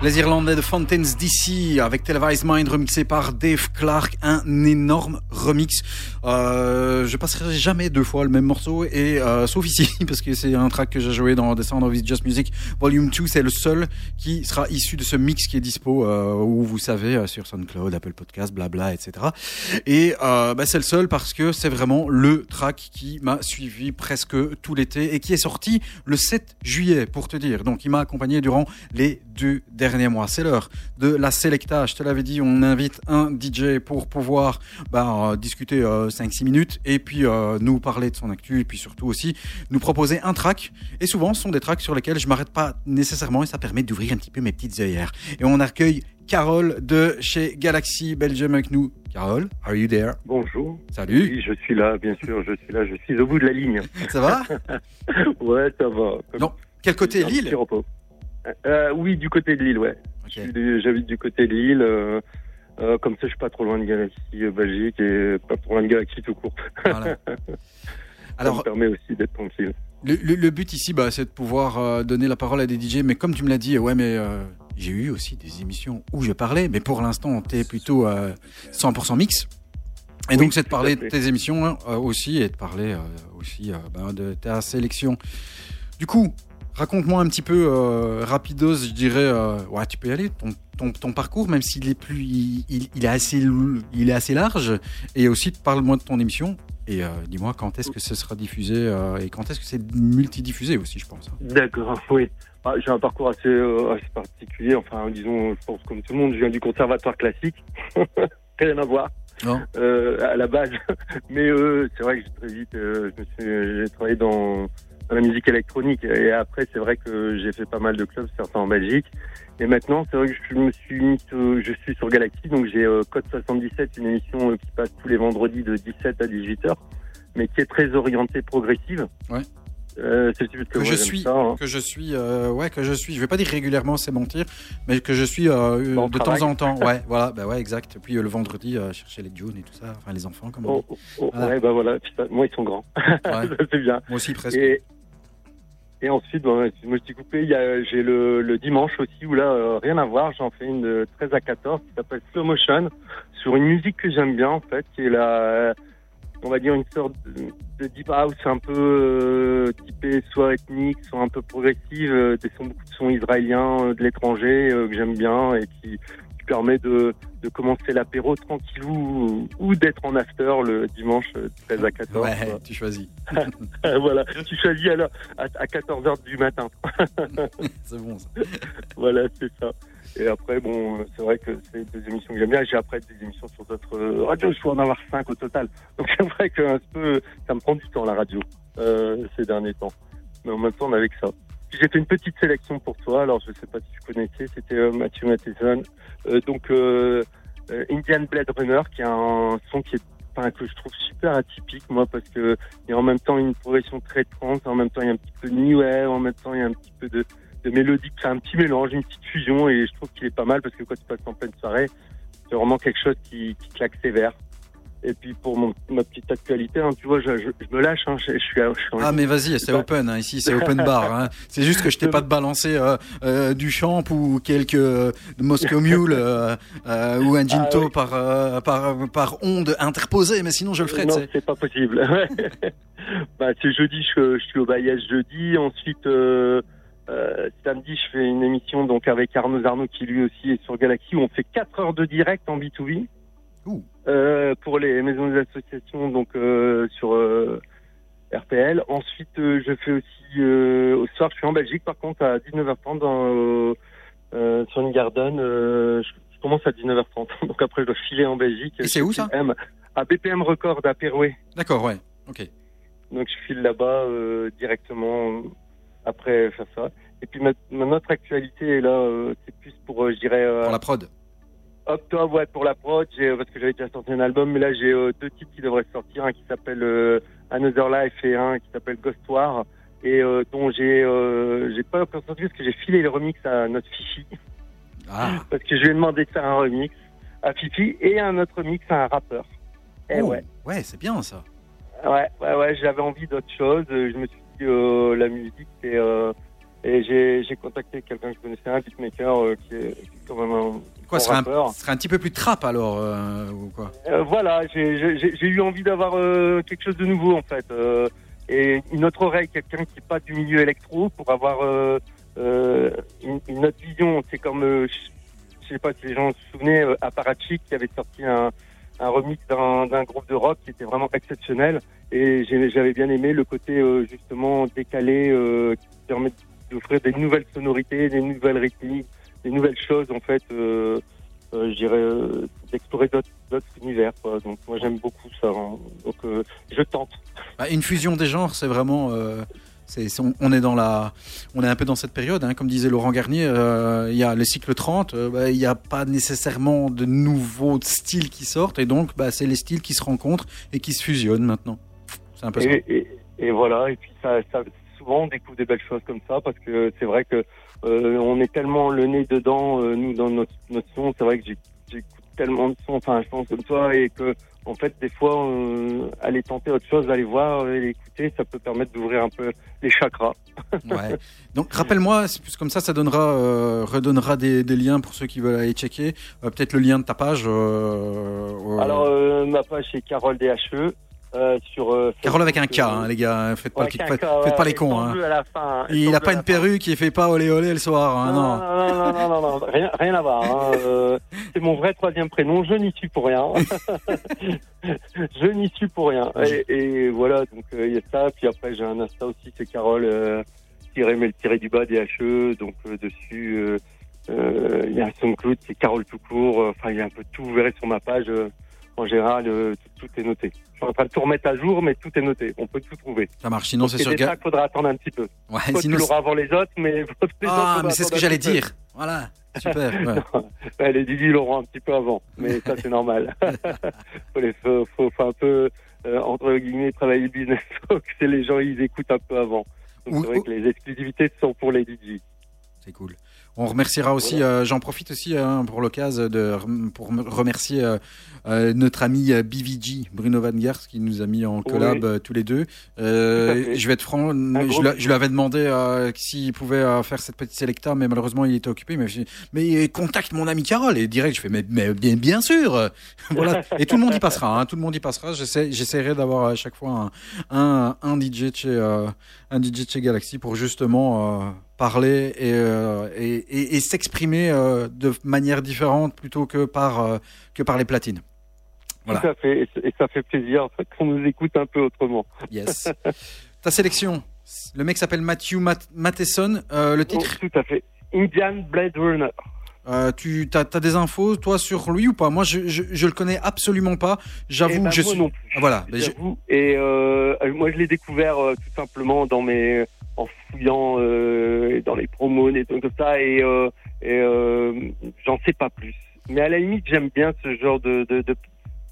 Les Irlandais de Fountains DC avec Televised Mind remixé par Dave Clark, un énorme remix. Euh, je passerai jamais deux fois le même morceau et euh, sauf ici parce que c'est un track que j'ai joué dans The Sound of Just Music Volume 2, c'est le seul qui sera issu de ce mix qui est dispo euh, où vous savez euh, sur SoundCloud, Apple Podcast, blabla, etc. Et euh, bah, c'est le seul parce que c'est vraiment le track qui m'a suivi presque tout l'été et qui est sorti le 7 juillet pour te dire. Donc il m'a accompagné durant les deux derniers mois. C'est l'heure de la Selecta. Je te l'avais dit, on invite un DJ pour pouvoir bah, discuter euh, 5-6 minutes et puis nous parler de son actu et puis surtout aussi nous proposer un track. Et souvent, ce sont des tracks sur lesquels je m'arrête pas nécessairement et ça permet d'ouvrir un petit peu mes petites œillères. Et on accueille Carole de chez Galaxy Belgium avec nous. Carole, are you there? Bonjour. Salut, Oui, je suis là, bien sûr, je suis là, je suis au bout de la ligne. ça va? Ouais, ça va. Non, quel côté Lille? Euh, oui, du côté de Lille, ouais. J'habite du côté de Lille. euh, euh, comme ça, je suis pas trop loin de Galaxy euh, Belgique et pas trop loin de Galaxy tout court. Voilà. ça Alors, me permet aussi d'être tranquille. Le, le- le but ici, bah, c'est de pouvoir euh, donner la parole à des DJ. Mais comme tu me l'as dit, ouais, mais euh, j'ai eu aussi des émissions où je parlais. Mais pour l'instant, t'es plutôt euh, 100% mix. Et Oui, donc, c'est de parler de tes émissions hein, euh, aussi et de parler aussi bah, de ta sélection. Du coup, raconte-moi un petit peu rapidos, je dirais. ouais, tu peux y aller. Ton, ton, ton parcours, même s'il est plus, il, il- il est assez, il est assez large. Et aussi, parle-moi de ton émission. Et euh, dis-moi quand est-ce que ce sera diffusé euh, et quand est-ce que c'est multidiffusé aussi, je pense. hein. D'accord, oui. Ah, J'ai un parcours assez, euh, assez particulier. Enfin, disons, je pense comme tout le monde, je viens du conservatoire classique. Rien à voir. Non. euh, à la base. Mais euh, c'est vrai que j'ai très vite, euh, je me suis, j'ai travaillé dans, la musique électronique. Et après, c'est vrai que j'ai fait pas mal de clubs, certains en Belgique. Et maintenant, c'est vrai que je me suis je suis sur Galaxy, donc j'ai euh, Code 77, une émission euh, qui passe tous les vendredis de 17 à 18 heures, mais qui est très orientée progressive. Euh, c'est le type que moi, je suis, ça, hein. que je suis, euh, ouais, que je suis. Je vais pas dire régulièrement, c'est mentir, mais que je suis euh, de travail. temps en temps. Ouais, voilà, bah ouais, exact. Puis euh, le vendredi, chercher les Jones et tout ça, enfin les enfants, comme on Oh, dit. oh, oh, Voilà. Ouais, bah voilà, putain, moi ils sont grands. Ouais. C'est bien. Moi aussi presque. Et, et ensuite, bon, moi je t'ai coupé, j'ai le, le dimanche aussi où là, rien à voir, j'en fais une de 13 à 14 qui s'appelle Slow Motion sur une musique que j'aime bien en fait, qui est la, on va dire une sorte de, de deep house un peu euh, typée soit ethnique, soit un peu progressive, euh, des sons, beaucoup de sons israéliens euh, de l'étranger euh, que j'aime bien et qui, qui permet de, de commencer l'apéro tranquillou ou, ou d'être en after le dimanche euh, 13 à 14. Ouais, tu choisis. voilà, tu choisis alors à, à 14 heures du matin. c'est bon. Ça. Voilà, c'est ça. Et après, bon, c'est vrai que c'est des émissions que j'aime bien. J'ai après des émissions sur d'autres euh, radios. Je peux en avoir cinq au total. Donc c'est vrai que un peu, ça me prend du temps la radio euh, ces derniers temps. Mais en même temps, on avait que ça. J'ai fait une petite sélection pour toi. Alors je sais pas si tu connaissais. C'était euh, Matthew Matheson. Euh, donc euh, euh, Indian Blade Runner, qui est un son qui est Enfin, que je trouve super atypique moi parce que il y a en même temps une progression très trans, en même temps il y a un petit peu de new wave, en même temps il y a un petit peu de, de mélodie, c'est un petit mélange, une petite fusion et je trouve qu'il est pas mal parce que quand tu passes en pleine soirée, c'est vraiment quelque chose qui, qui claque sévère. Et puis pour mon, ma petite actualité, hein, tu vois, je, je, je me lâche, hein, je, je suis, à- je suis en- Ah mais vas-y, c'est open hein, ici, c'est open bar. Hein. C'est juste que je t'ai pas de balancer euh, euh, du champ ou quelques euh, Moscow Mule euh, euh, ou un ginto Ah oui. par, euh, par par onde interposée, mais sinon je le ferai. Non, c'est pas possible. bah, c'est jeudi, je, je suis au Bayes jeudi. Ensuite, euh, samedi, je fais une émission donc avec Arnaud Zarno qui lui aussi est sur Galaxy où on fait 4 heures de direct en B2B Ouh. euh, pour les maisons des associations donc euh, sur euh, RPL. Ensuite, euh, je fais aussi euh, au soir, je suis en Belgique par contre à 19h30 dans, euh, euh, sur une garden. euh, je, je commence à 19h30. Donc après, je dois filer en Belgique. Et c'est où, ça? BPM, À BPM Record à Perouet. D'accord, ouais. Ok. Donc je file là-bas euh, directement euh, après faire ça. Et puis ma, ma- notre actualité là, euh, c'est plus pour, euh, je dirais, euh, Pour la prod. octobre, ouais, pour la prod, euh, parce que j'avais déjà sorti un album, mais là j'ai euh, deux titres qui devraient sortir, un qui s'appelle euh, Another Life et un qui s'appelle Ghost War, et euh, dont j'ai, euh, j'ai pas encore sorti parce que j'ai filé le remix à notre Fifi, Ah. parce que je lui ai demandé de faire un remix à Fifi et un autre remix à un rappeur. Et Oh, ouais. ouais, c'est bien ça. Ouais, ouais, ouais, j'avais envie d'autre chose. Euh, Je me suis euh, la musique, euh, Et j'ai j'ai contacté quelqu'un que je connaissais, un beatmaker euh, qui, est, qui est quand même un Quoi, ce serait un, serait petit peu plus trap alors euh, ou quoi? Voilà, j'ai- j'ai eu envie d'avoir quelque chose de nouveau en fait. et une autre oreille, quelqu'un qui n'est pas du milieu électro pour avoir une, une autre vision. C'est comme, je sais pas si les gens se souvenaient, Apparatchik qui avait sorti un, un remix d'un groupe de rock qui était vraiment exceptionnel. Et j'avais bien aimé le côté euh, justement décalé euh, qui permet d'offrir des nouvelles sonorités, des nouvelles rythmiques, des nouvelles choses en fait. euh, euh, euh, d'explorer d'autres univers quoi. donc moi j'aime beaucoup ça hein. donc euh, je tente Bah, Une fusion des genres, c'est vraiment. On, est dans la, on est un peu dans cette période, hein, comme disait Laurent Garnier. euh, Il y a le cycle 30, euh, bah, il n'y a pas nécessairement de nouveaux styles qui sortent, et donc bah, c'est les styles qui se rencontrent et qui se fusionnent maintenant. C'est un peu ça. et, et, et voilà et puis ça, ça souvent on découvre des belles choses comme ça parce que c'est vrai que euh, on est tellement le nez dedans nous dans notre, notre son c'est vrai que j'écoute tellement de sons enfin je pense comme toi et que en fait des fois euh, aller tenter autre chose aller voir et écouter ça peut permettre d'ouvrir un peu les chakras Ouais. Donc rappelle-moi, comme ça, ça donnera, euh, redonnera des, des liens pour ceux qui veulent aller checker. Euh, Peut-être le lien de ta page. euh, euh, alors euh, ma page c'est Carole DHE euh, sur euh, Carole avec un K, euh, hein, les gars. Faites Ouais, qu'un faites, pas les cons. Hein. fin, et Il n'a pas une perruque, il fait pas olé olé le soir. hein, non. non, non, non, non, non, rien, rien à voir. hein, euh, c'est mon vrai troisième prénom. Je n'y suis pour rien. je n'y suis pour rien. Et, et voilà, donc il y a ça. Puis après, j'ai un Insta aussi, c'est Carole tiré mais le tiré du bas DHE. Donc euh, dessus, il y a un SoundCloud, c'est Carole tout court. Enfin, il y a un peu tout. Vous verrez sur ma page. En général, euh, tout, est noté. Je suis en train de tout remettre à jour, mais tout est noté. On peut tout trouver. Ça marche. Sinon, c'est sur Ga- tracks, faudra attendre un petit peu. Ouais, Toi, sinon, tu l'auras avant les autres, mais les Ah, mais c'est ce que j'allais peu. dire. Voilà. Super. ouais. Ouais, les Didi l'auront un petit peu avant, mais ça c'est normal. faut, les, faut, faut, faut un peu euh, entre guillemets travailler le business, faut que c'est les gens ils écoutent un peu avant. Donc c'est vrai que les exclusivités sont pour les DJ. C'est cool. On remerciera aussi, euh, j'en profite aussi hein, pour l'occasion de pour me remercier euh, euh, notre ami BVG Bruno Van Gers qui nous a mis en collab Oui. tous les deux. Je vais être franc, je, lui- bisou. je lui avais demandé s'il pouvait faire cette petite sélecta, mais malheureusement il était occupé. Mais, mais contacte mon ami Carole et direct je fais mais, mais bien bien sûr. voilà et tout le monde y passera, hein, tout le monde y passera. J'essaie- J'essaierai d'avoir à chaque fois un, un, un DJ chez un DJ chez Galaxy pour justement parler et, euh, et, et- et s'exprimer euh, de manière différente plutôt que par, euh, que par les platines. Voilà. Tout à fait, et, ça fait plaisir qu'on nous écoute un peu autrement. Yes. Ta sélection, le mec s'appelle Matthew Mat- Matheson. Le titre, Oh, tout à fait. Indian Blade Runner. euh, tu as, des infos toi sur lui ou pas? Moi je, je, je le connais absolument pas. J'avoue Eh ben, que je suis. non plus. Ah, Voilà. ben. Et euh, moi, je l'ai découvert euh, tout simplement dans mes en fouillant euh, dans les promos, des trucs comme ça, et, euh, et euh, j'en sais pas plus. Mais à la limite, j'aime bien ce genre de de, de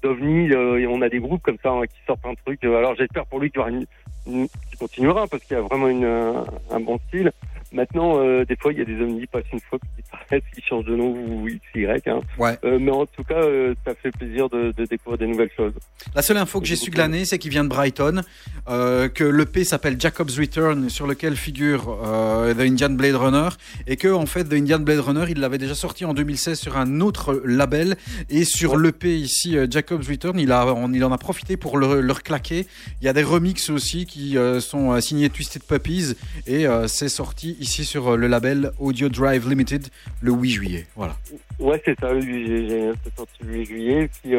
d'ovnis. euh, et on a des groupes comme ça hein, qui sortent un truc. euh, alors j'espère pour lui qu'il y aura une, une- qu'il continuera parce qu'il y a vraiment une, un, un bon style. Maintenant, euh, des fois, il y a des ovnis, passent une fois qui disparaissent, qui changent de nom ou X, Y. Hein. Ouais. Euh, mais en tout cas, euh, ça fait plaisir de, de découvrir des nouvelles choses. La seule info que j'ai su glaner, c'est qu'il vient de Brighton, euh, que l'EP s'appelle Jacob's Return, sur lequel figure euh, The Indian Blade Runner, et que en fait The Indian Blade Runner, il l'avait déjà sorti en 2016 sur un autre label, et sur l'EP ici euh, Jacob's Return, il, a, on- il en a profité pour le, le reclaquer. Il y a des remixes aussi qui sont signés Twisted Puppies, et c'est sorti ici sur le label Audio Drive Limited le 8 juillet. Voilà. Ouais, c'est ça, le 8 juillet, c'est sorti le 8 juillet, puis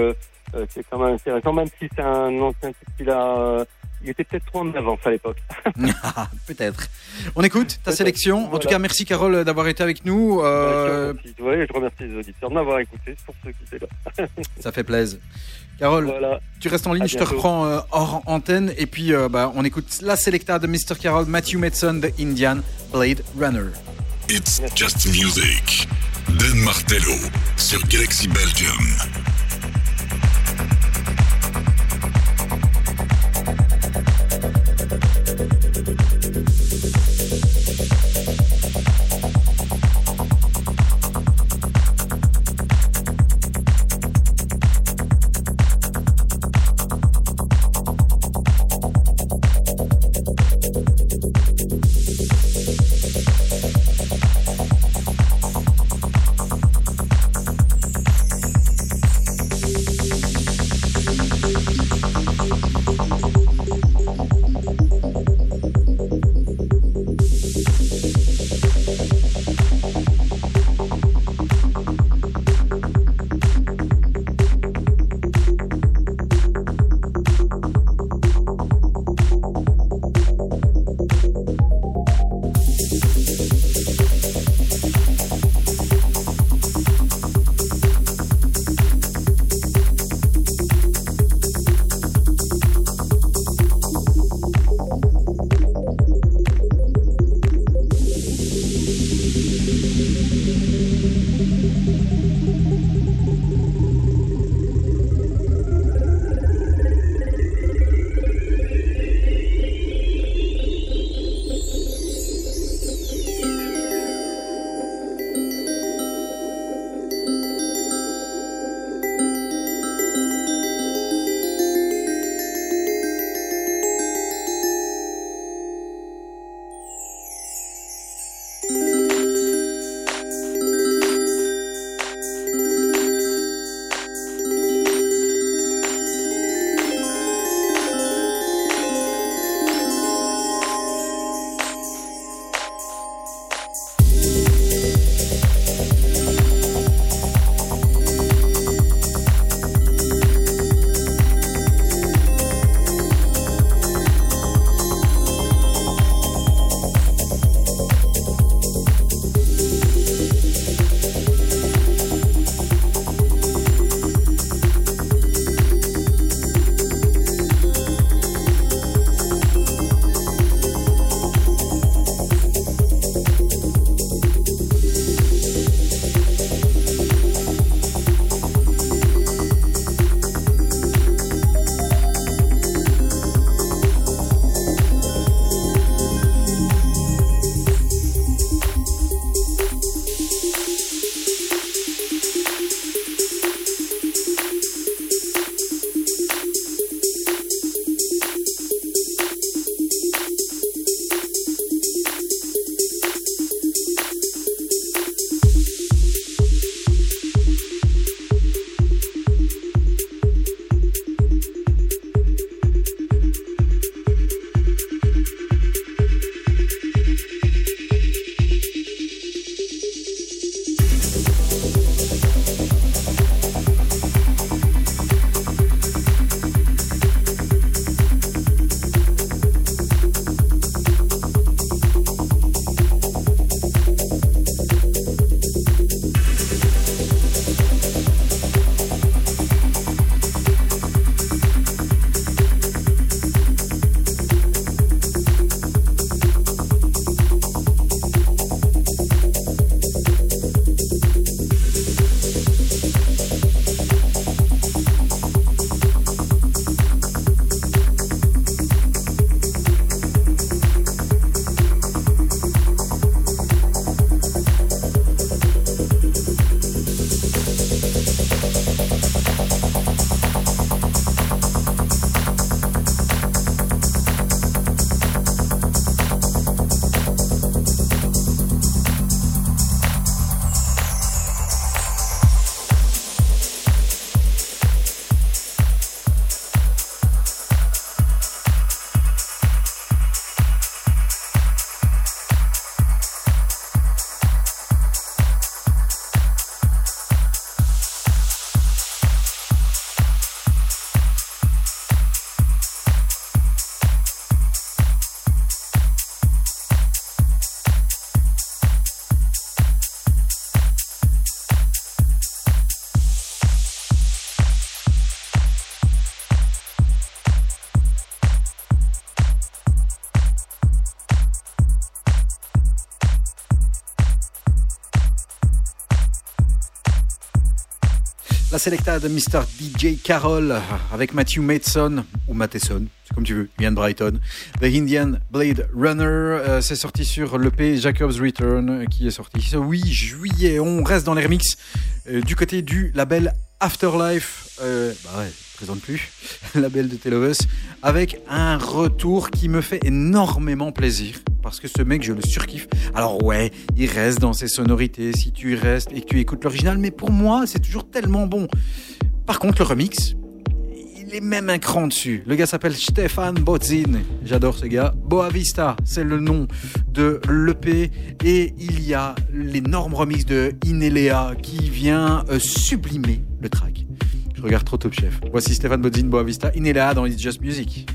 c'est quand même intéressant, même si c'est un ancien type qu'il a... il était peut-être trop en avance à l'époque. Peut-être. On écoute ta sélection. En Voilà. tout cas, merci Carole d'avoir été avec nous. Euh, Ouais, je remercie- les auditeurs de m'avoir écouté, pour ceux qui étaient là. ça fait plaisir. Carole, Voilà. tu restes en ligne, À je te reprends euh, hors antenne et puis euh, bah, on écoute la selecta de Mr. Carole, Matthew Metson de Indian Blade Runner. It's just music. Dan Martello sur Galaxy Belgium. De Mr. DJ Carroll avec Matthew Matheson ou Matheson, c'est comme tu veux, Ian Brighton. The Indian Blade Runner, euh, c'est sorti sur l'EP Jacob's Return euh, qui est sorti ce 8 juillet. On reste dans les remix euh, du côté du label Afterlife. Euh, bah ouais, je présente plus. label de Telovus avec un retour qui me fait énormément plaisir parce que ce mec, je le surkiffe. Alors ouais, il reste dans ses sonorités si tu y restes et que tu écoutes l'original, mais pour moi, c'est toujours tellement bon. Par contre, le remix, il est même un cran dessus. Le gars s'appelle Stefan Bodzin. J'adore ce gars. Boavista, c'est le nom de l'EP. Et il y a l'énorme remix de Inelea qui vient euh, sublimer le track. Je regarde trop Top Chef. Voici Stéphane Bodzin, Boavista, Inelea dans It's Just Music.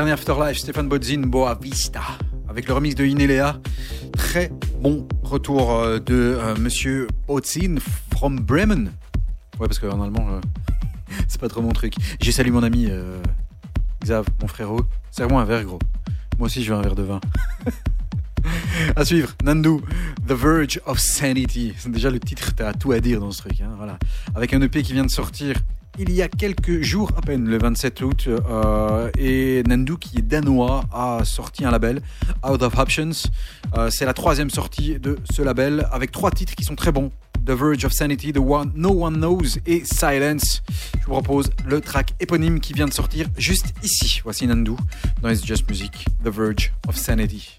Dernier Afterlife, Stéphane Bodzin, Boa Vista, avec le remix de Inelea. Très bon retour euh, de euh, Monsieur Bodzin from Bremen. Ouais, parce qu'en allemand, euh, c'est pas trop mon truc. J'ai salué mon ami Xav, mon frérot. Serre-moi un verre, gros. Moi aussi, je veux un verre de vin. À suivre, Nandu, The Verge of Sanity. C'est Déjà le titre, t'as tout à dire dans ce truc. hein, voilà. Avec un EP qui vient de sortir il y a quelques jours à peine, le 27 août. euh, et Nandu, qui est danois, a sorti un label, Out of Options. Euh, C'est la troisième sortie de ce label, avec trois titres qui sont très bons. The Verge of Sanity, The One No One Knows et Silence. Je vous propose le track éponyme qui vient de sortir juste ici. Voici Nandu dans It's Just Music, The Verge of Sanity.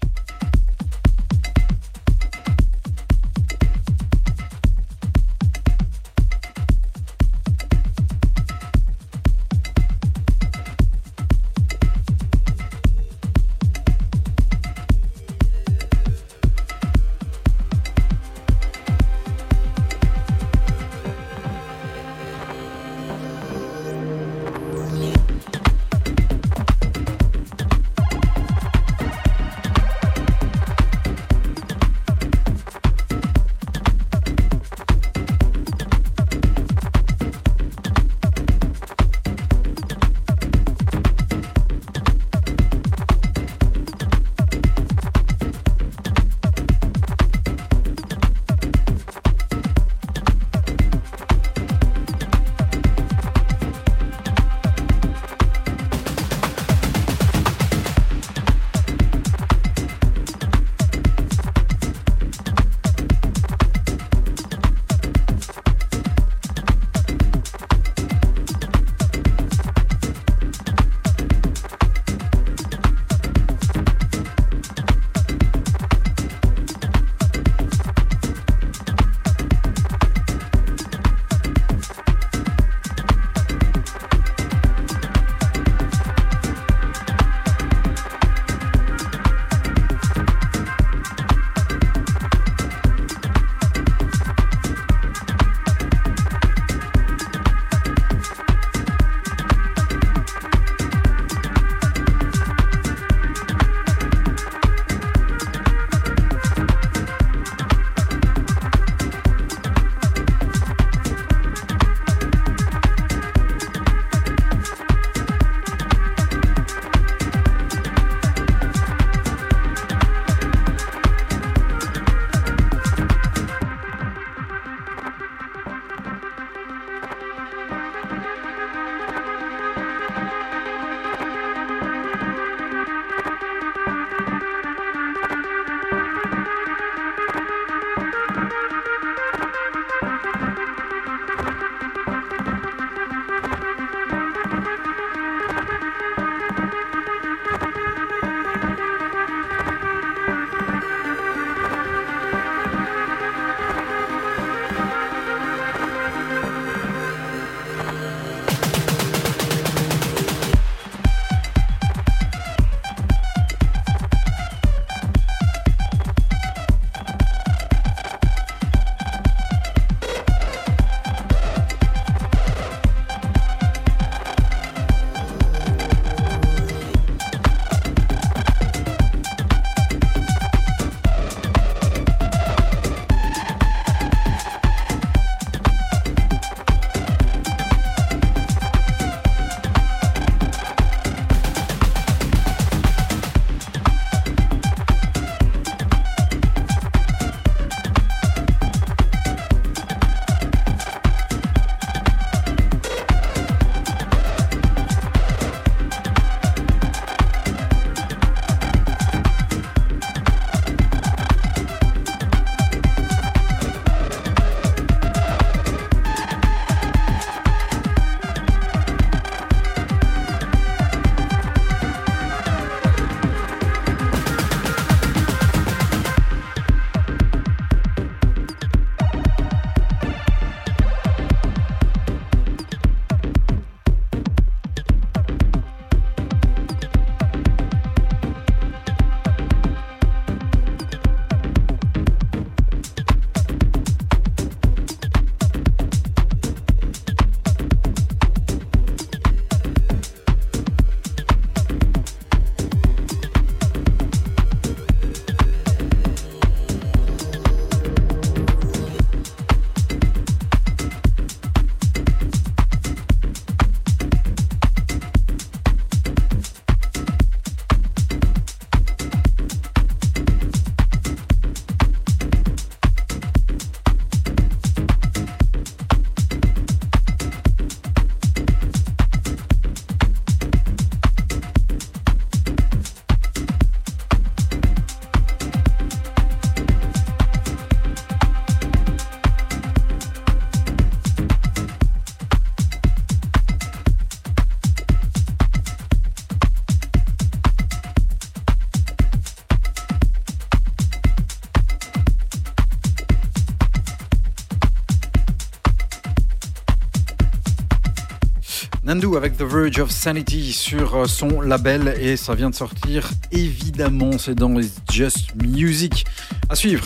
Avec The Verge of Sanity sur euh, son label et ça vient de sortir. Évidemment, c'est dans Just Music. À suivre,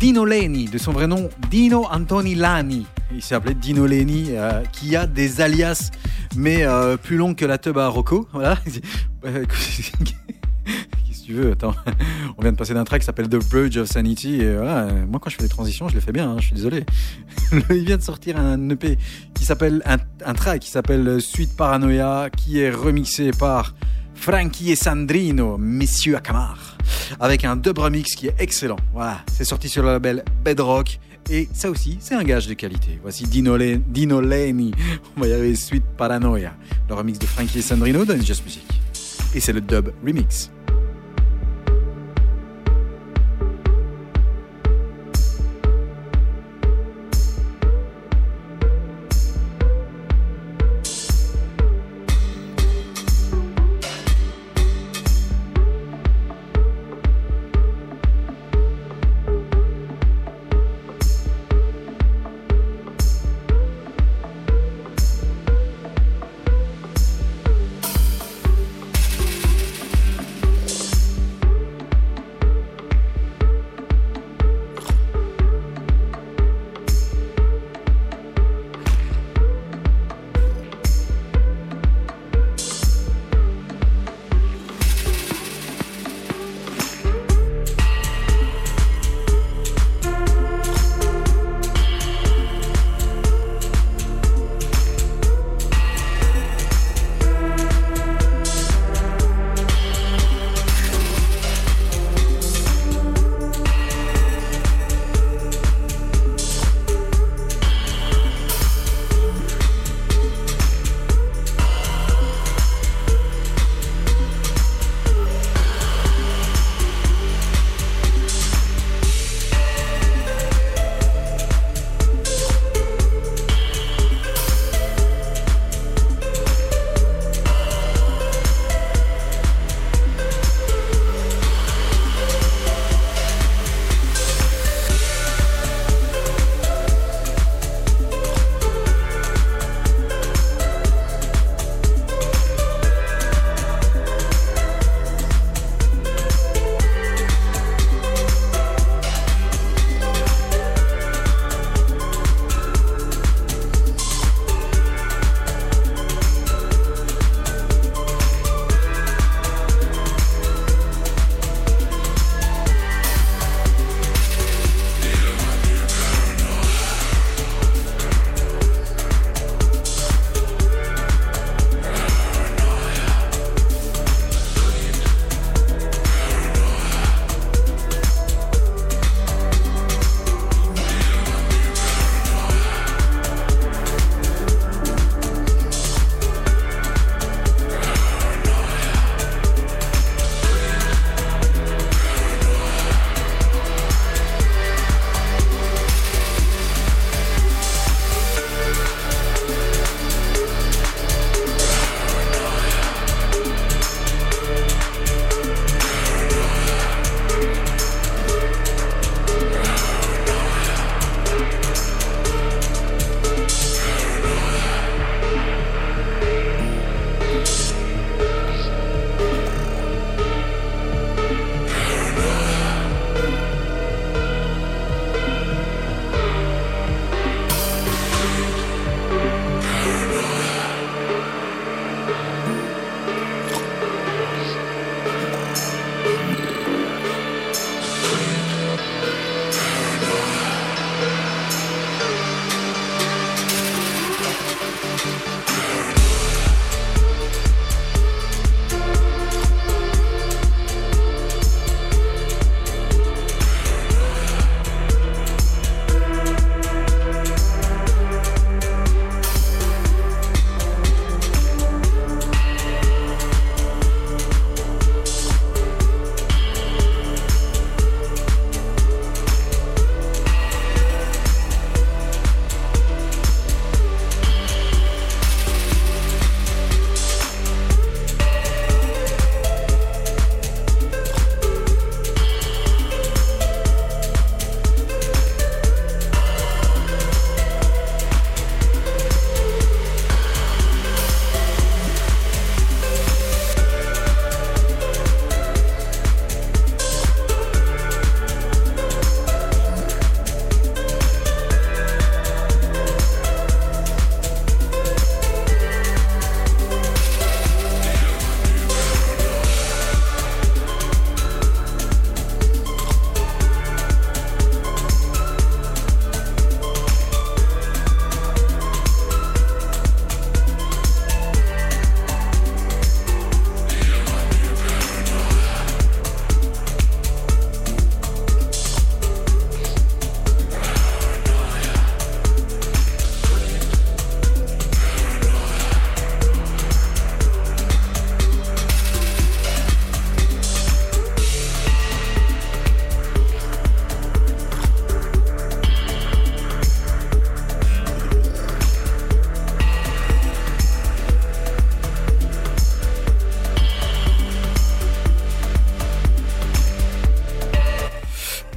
Dino Leni, de son vrai nom Dino Antoni Lani. Il s'est appelé Dino Leni, euh, qui a des alias, mais euh, plus longs que la teub à Rocco. Euh, tu veux Attends, on vient de passer d'un track qui s'appelle The Verge of Sanity. Voilà, moi, quand je fais des transitions, je les fais bien. hein, je suis désolé. Il vient de sortir un EP qui s'appelle un, un track qui s'appelle Suite Paranoia, qui est remixé par Frankie et Sandrino, Messieurs Akamar, avec un dub remix qui est excellent. Voilà, c'est sorti sur le label Bedrock. Et ça aussi, c'est un gage de qualité. Voici Dino, Le- Dino Leni. On va y arriver, Suite Paranoia. Le remix de Frankie et Sandrino dans Just Music. Et c'est le dub remix.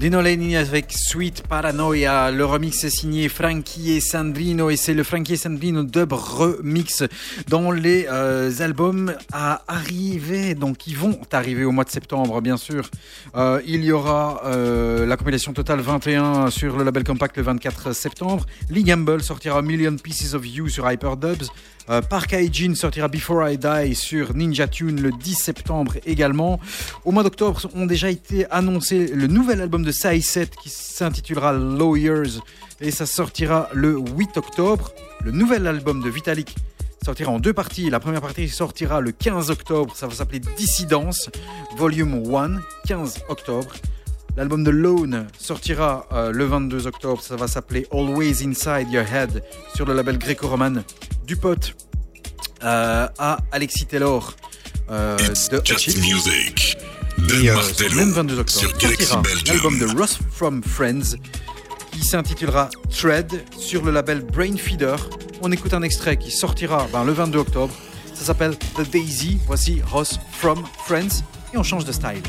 Gino Lenini avec Sweet Paranoia. Le remix est signé Frankie et Sandrino et c'est le Frankie et Sandrino dub remix dans les euh, albums à arriver. Donc, ils vont arriver au mois de septembre, bien sûr. Euh, il y aura euh, la compilation totale 21 sur le label Compact le 24 septembre. Lee Gamble sortira Million Pieces of You sur Hyperdubs. Park Hygiene sortira Before I Die sur Ninja Tune le 10 septembre également. Au mois d'octobre ont déjà été annoncés le nouvel album de Sai 7 qui s'intitulera Lawyers et ça sortira le 8 octobre. Le nouvel album de Vitalik sortira en deux parties. La première partie sortira le 15 octobre, ça va s'appeler Dissidence, Volume 1, 15 octobre. L'album de Lone sortira euh, le 22 octobre, ça va s'appeler Always Inside Your Head sur le label gréco-roman du pote euh, à Alexis Taylor euh, de just music et euh, même 22 octobre sortira l'album de Ross from Friends qui s'intitulera Tread sur le label Brain Feeder. On écoute un extrait qui sortira ben, le 22 octobre. Ça s'appelle The Daisy. Voici Ross from Friends et on change de style.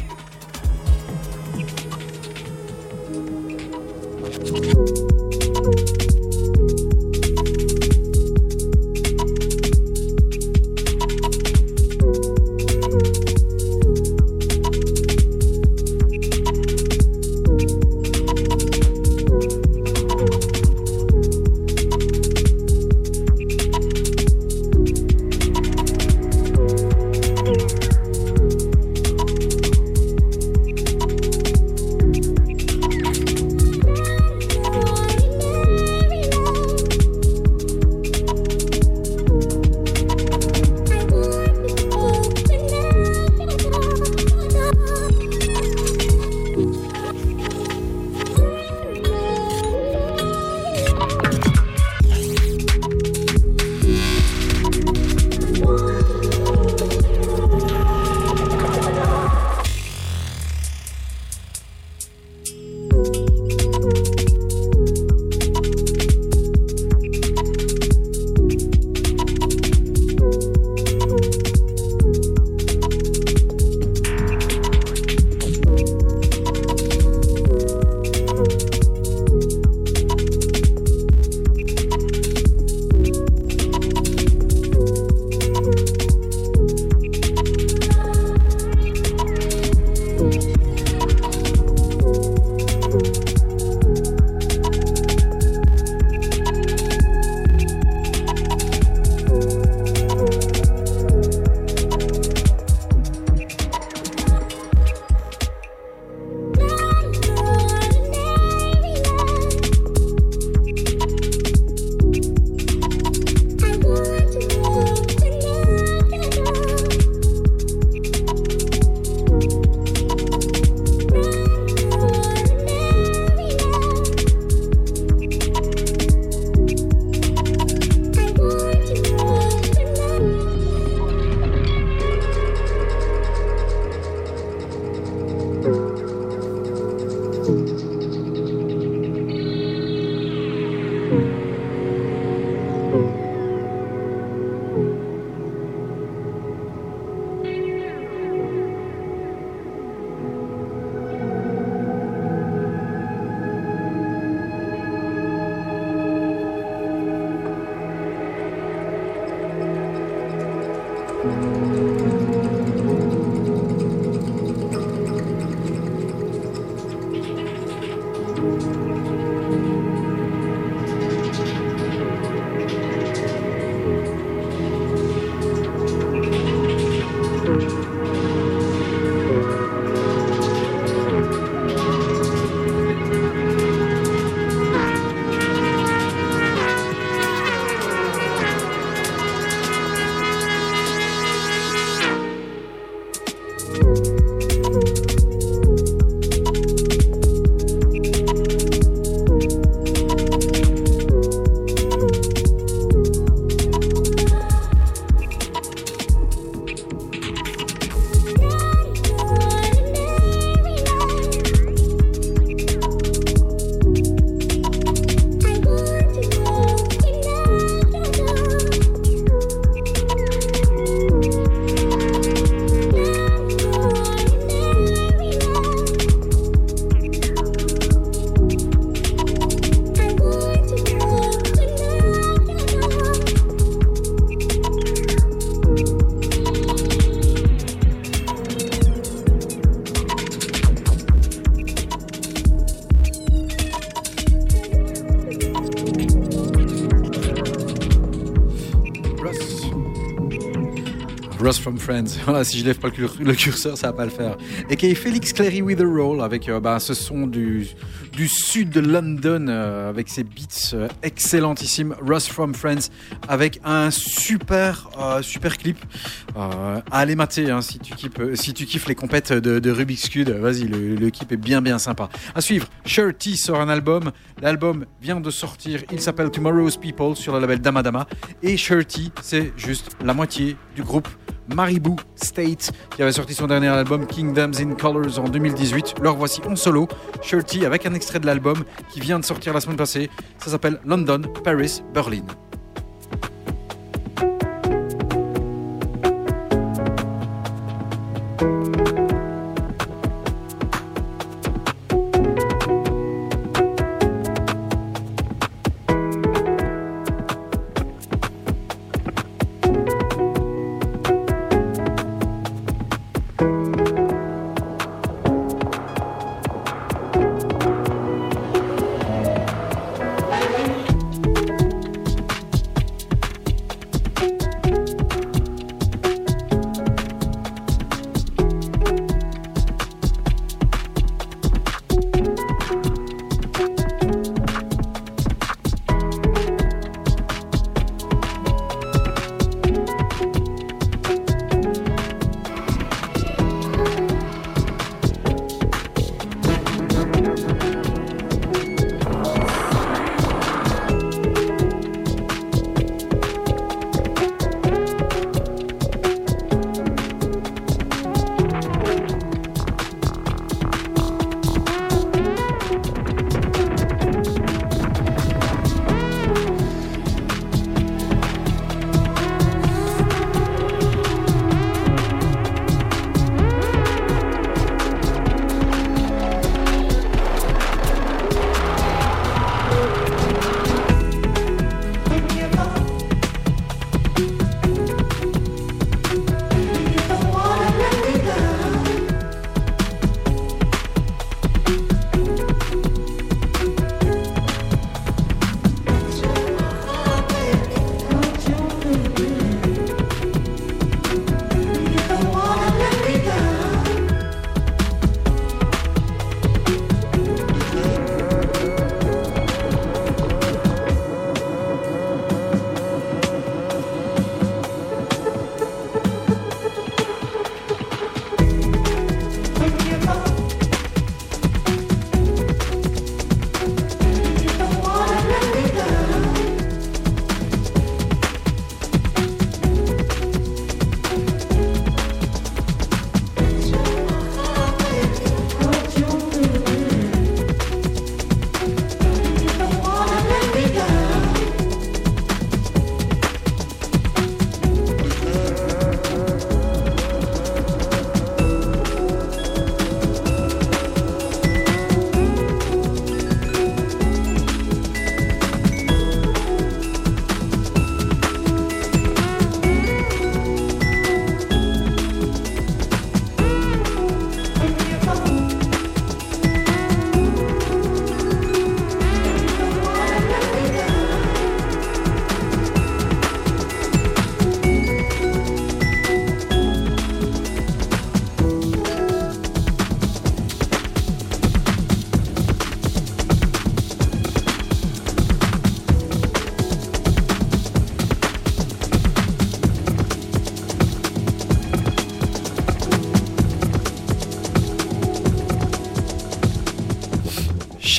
Friends. Voilà, si je lève pas le, cur- le curseur, ça va pas le faire. Et qui est Félix Clary with a Roll avec euh, bah, ce son du, sud de London euh, avec ses beats euh, excellentissimes. Ross from Friends avec un super euh, super clip aller mater hein, si tu kiffes si tu kiffes les compètes de, de Rubik's Cube. Vas-y, le, le clip est bien bien sympa. À suivre, Shirty sort un album. L'album vient de sortir. Il s'appelle Tomorrow's People sur le label Damadama. Et Shirty, c'est juste la moitié du groupe Maribou State qui avait sorti son dernier album Kingdoms in Colors en 2018. Leur voici en solo, Shirty avec un extrait de l'album qui vient de sortir la semaine passée. Ça s'appelle London, Paris, Berlin.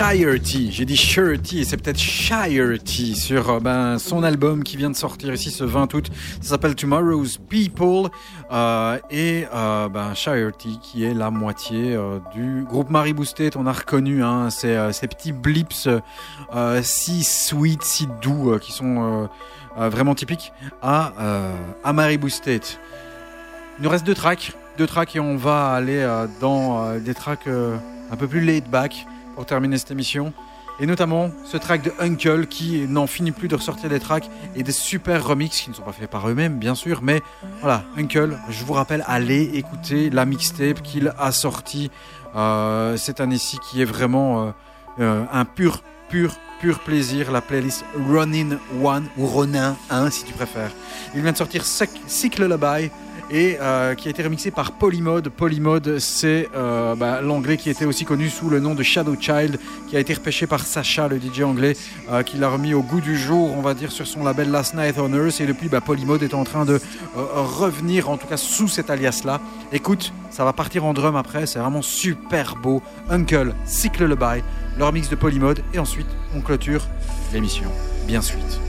Tea. J'ai dit Shire Tea et c'est peut-être Shire Tea sur euh, ben, son album qui vient de sortir ici ce 20 août. Ça s'appelle Tomorrow's People euh, et euh, ben, Shire Tea qui est la moitié du groupe Mary Boosted. On a reconnu hein, ces, ces petits blips si sweet, si doux qui sont vraiment typiques à, à Boosted. Il nous reste deux tracks, deux tracks et on va aller dans des tracks un peu plus laid back pour terminer cette émission. Et notamment ce track de Uncle qui n'en finit plus de ressortir des tracks et des super remixes qui ne sont pas faits par eux-mêmes, bien sûr. Mais voilà, Uncle, je vous rappelle, allez écouter la mixtape qu'il a sortie euh, cette année-ci qui est vraiment euh, euh, un pur, pur, pur plaisir. La playlist Ronin One ou Ronin 1 si tu préfères. Il vient de sortir Sick Lullaby et euh, qui a été remixé par Polymode. Polymode, c'est euh, bah, l'anglais qui était aussi connu sous le nom de Shadow Child, qui a été repêché par Sacha, le DJ anglais, euh, qui l'a remis au goût du jour, on va dire, sur son label Last Night on Earth. Et depuis, bah, Polymode est en train de revenir, en tout cas sous cet alias-là. Écoute, ça va partir en drum après, c'est vraiment super beau. Uncle, Cycle le bail, leur mix de Polymode, et ensuite on clôture l'émission. Bien suite.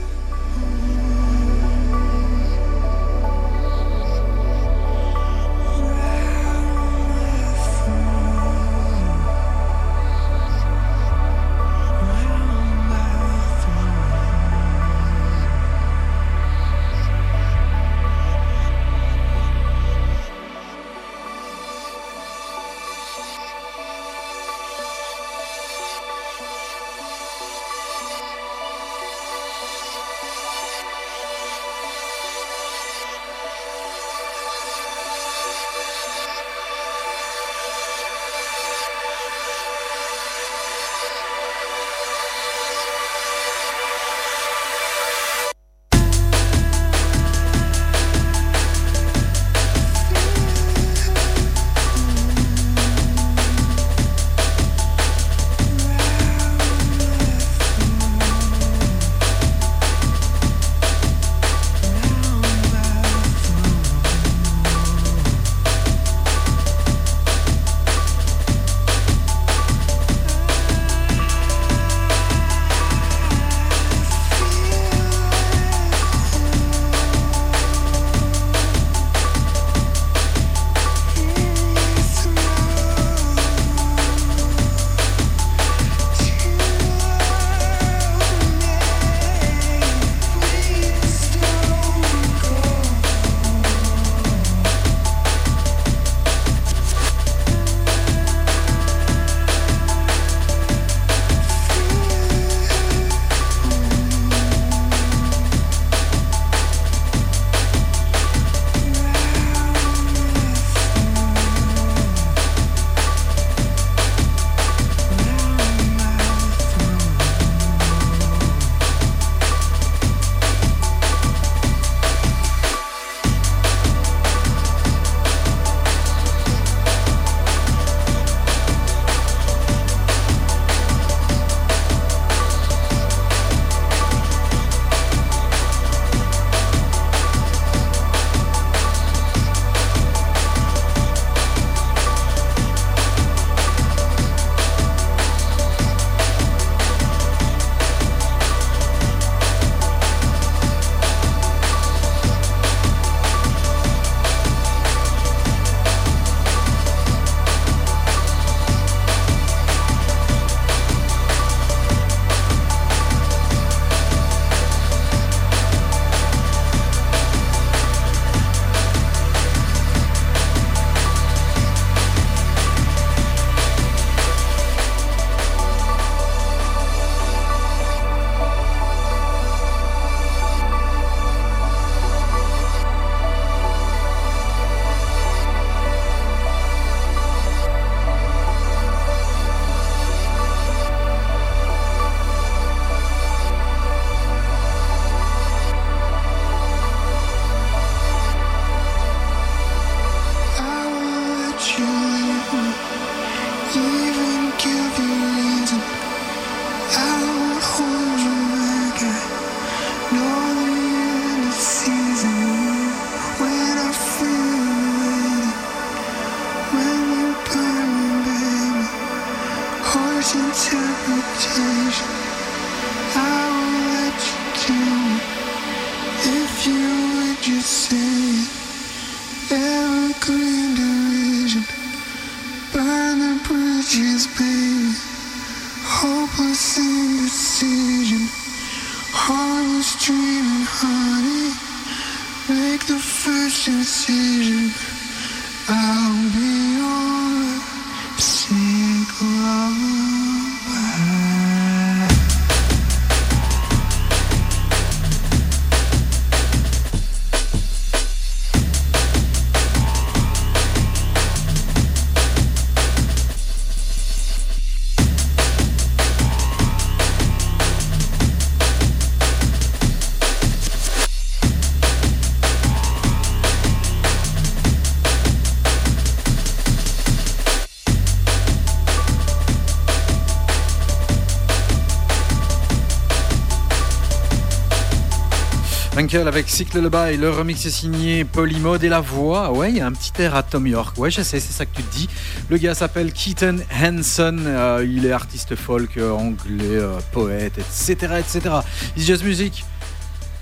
Avec Cycle et le remix est signé Polymode et la voix, ouais, il y a un petit air à Tom York. Ouais, je sais, c'est ça que tu te dis. Le gars s'appelle Keaton Hanson, euh, il est artiste folk, euh, anglais, euh, poète, etc., etc. It's Just Music.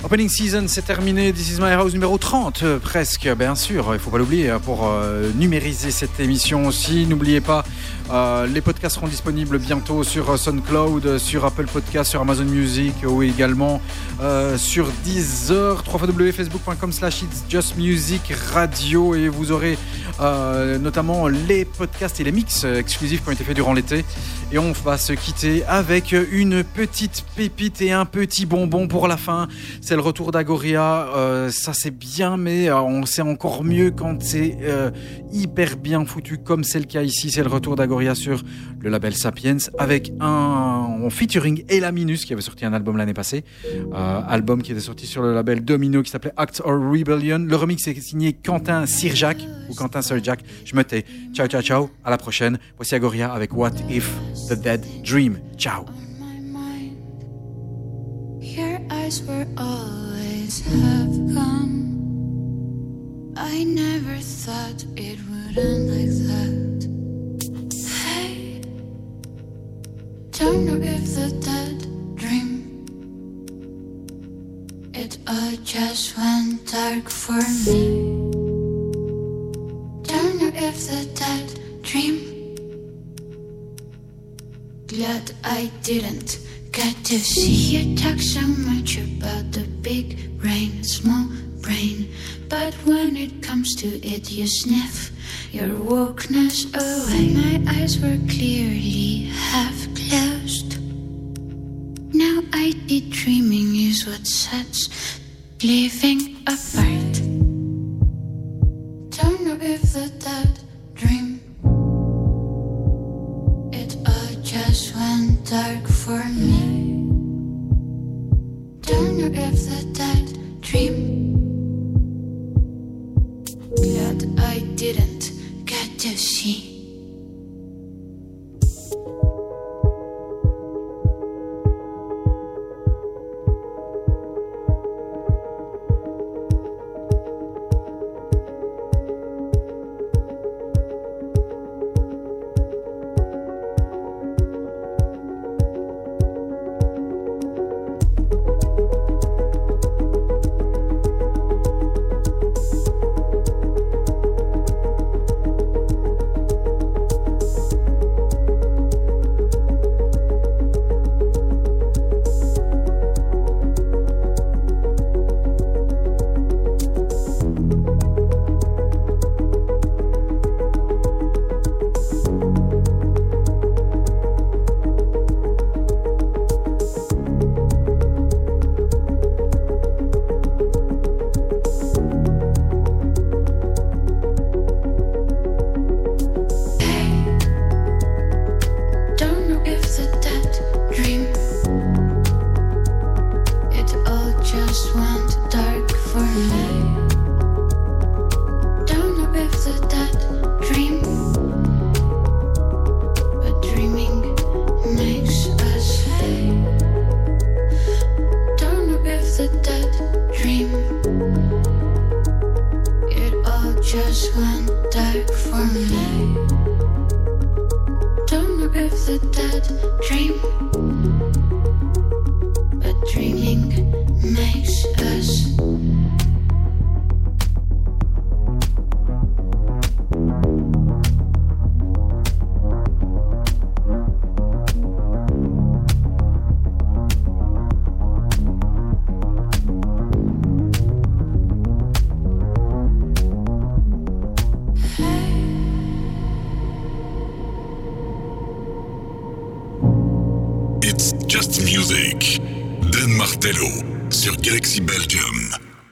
Opening season, c'est terminé. This is my house numéro 30, euh, presque, bien sûr. Il faut pas l'oublier hein, pour numériser cette émission aussi. N'oubliez pas, les podcasts seront disponibles bientôt sur SoundCloud, sur Apple Podcast, sur Amazon Music ou également euh, sur Deezer, www.facebook.com slash It's Just Music Radio et vous aurez euh, notamment les podcasts et les mix euh, exclusifs qui ont été faits durant l'été. Et on va se quitter avec une petite pépite et un petit bonbon pour la fin. C'est le retour d'Agoria. Ça c'est bien, mais on sait encore mieux quand c'est hyper bien foutu, comme c'est le cas ici. C'est le retour d'Agoria sur le label Sapiens avec un featuring Elaminus qui avait sorti un album l'année passée. Euh, album qui était sorti sur le label Domino qui s'appelait Act or Rebellion. Le remix est signé Quentin Sirjac ou Quentin Sirjac. Je me tais. Ciao, ciao, ciao. À la prochaine. Voici Agoria avec What If the Dead Dream. Ciao. Your eyes were always have gone. I never thought it would end like that. Don't know if the dead dream. It all just went dark for me. Don't know if the dead dream. Glad I didn't get to see you talk so much about the big brain, small brain. But when it comes to it, you sniff your wokeness away. My eyes were clearly half I see dreaming is what sets living apart. Don't know if the dead dream. It all just went dark for me. Don't know if the dead dream. Glad I didn't get to see.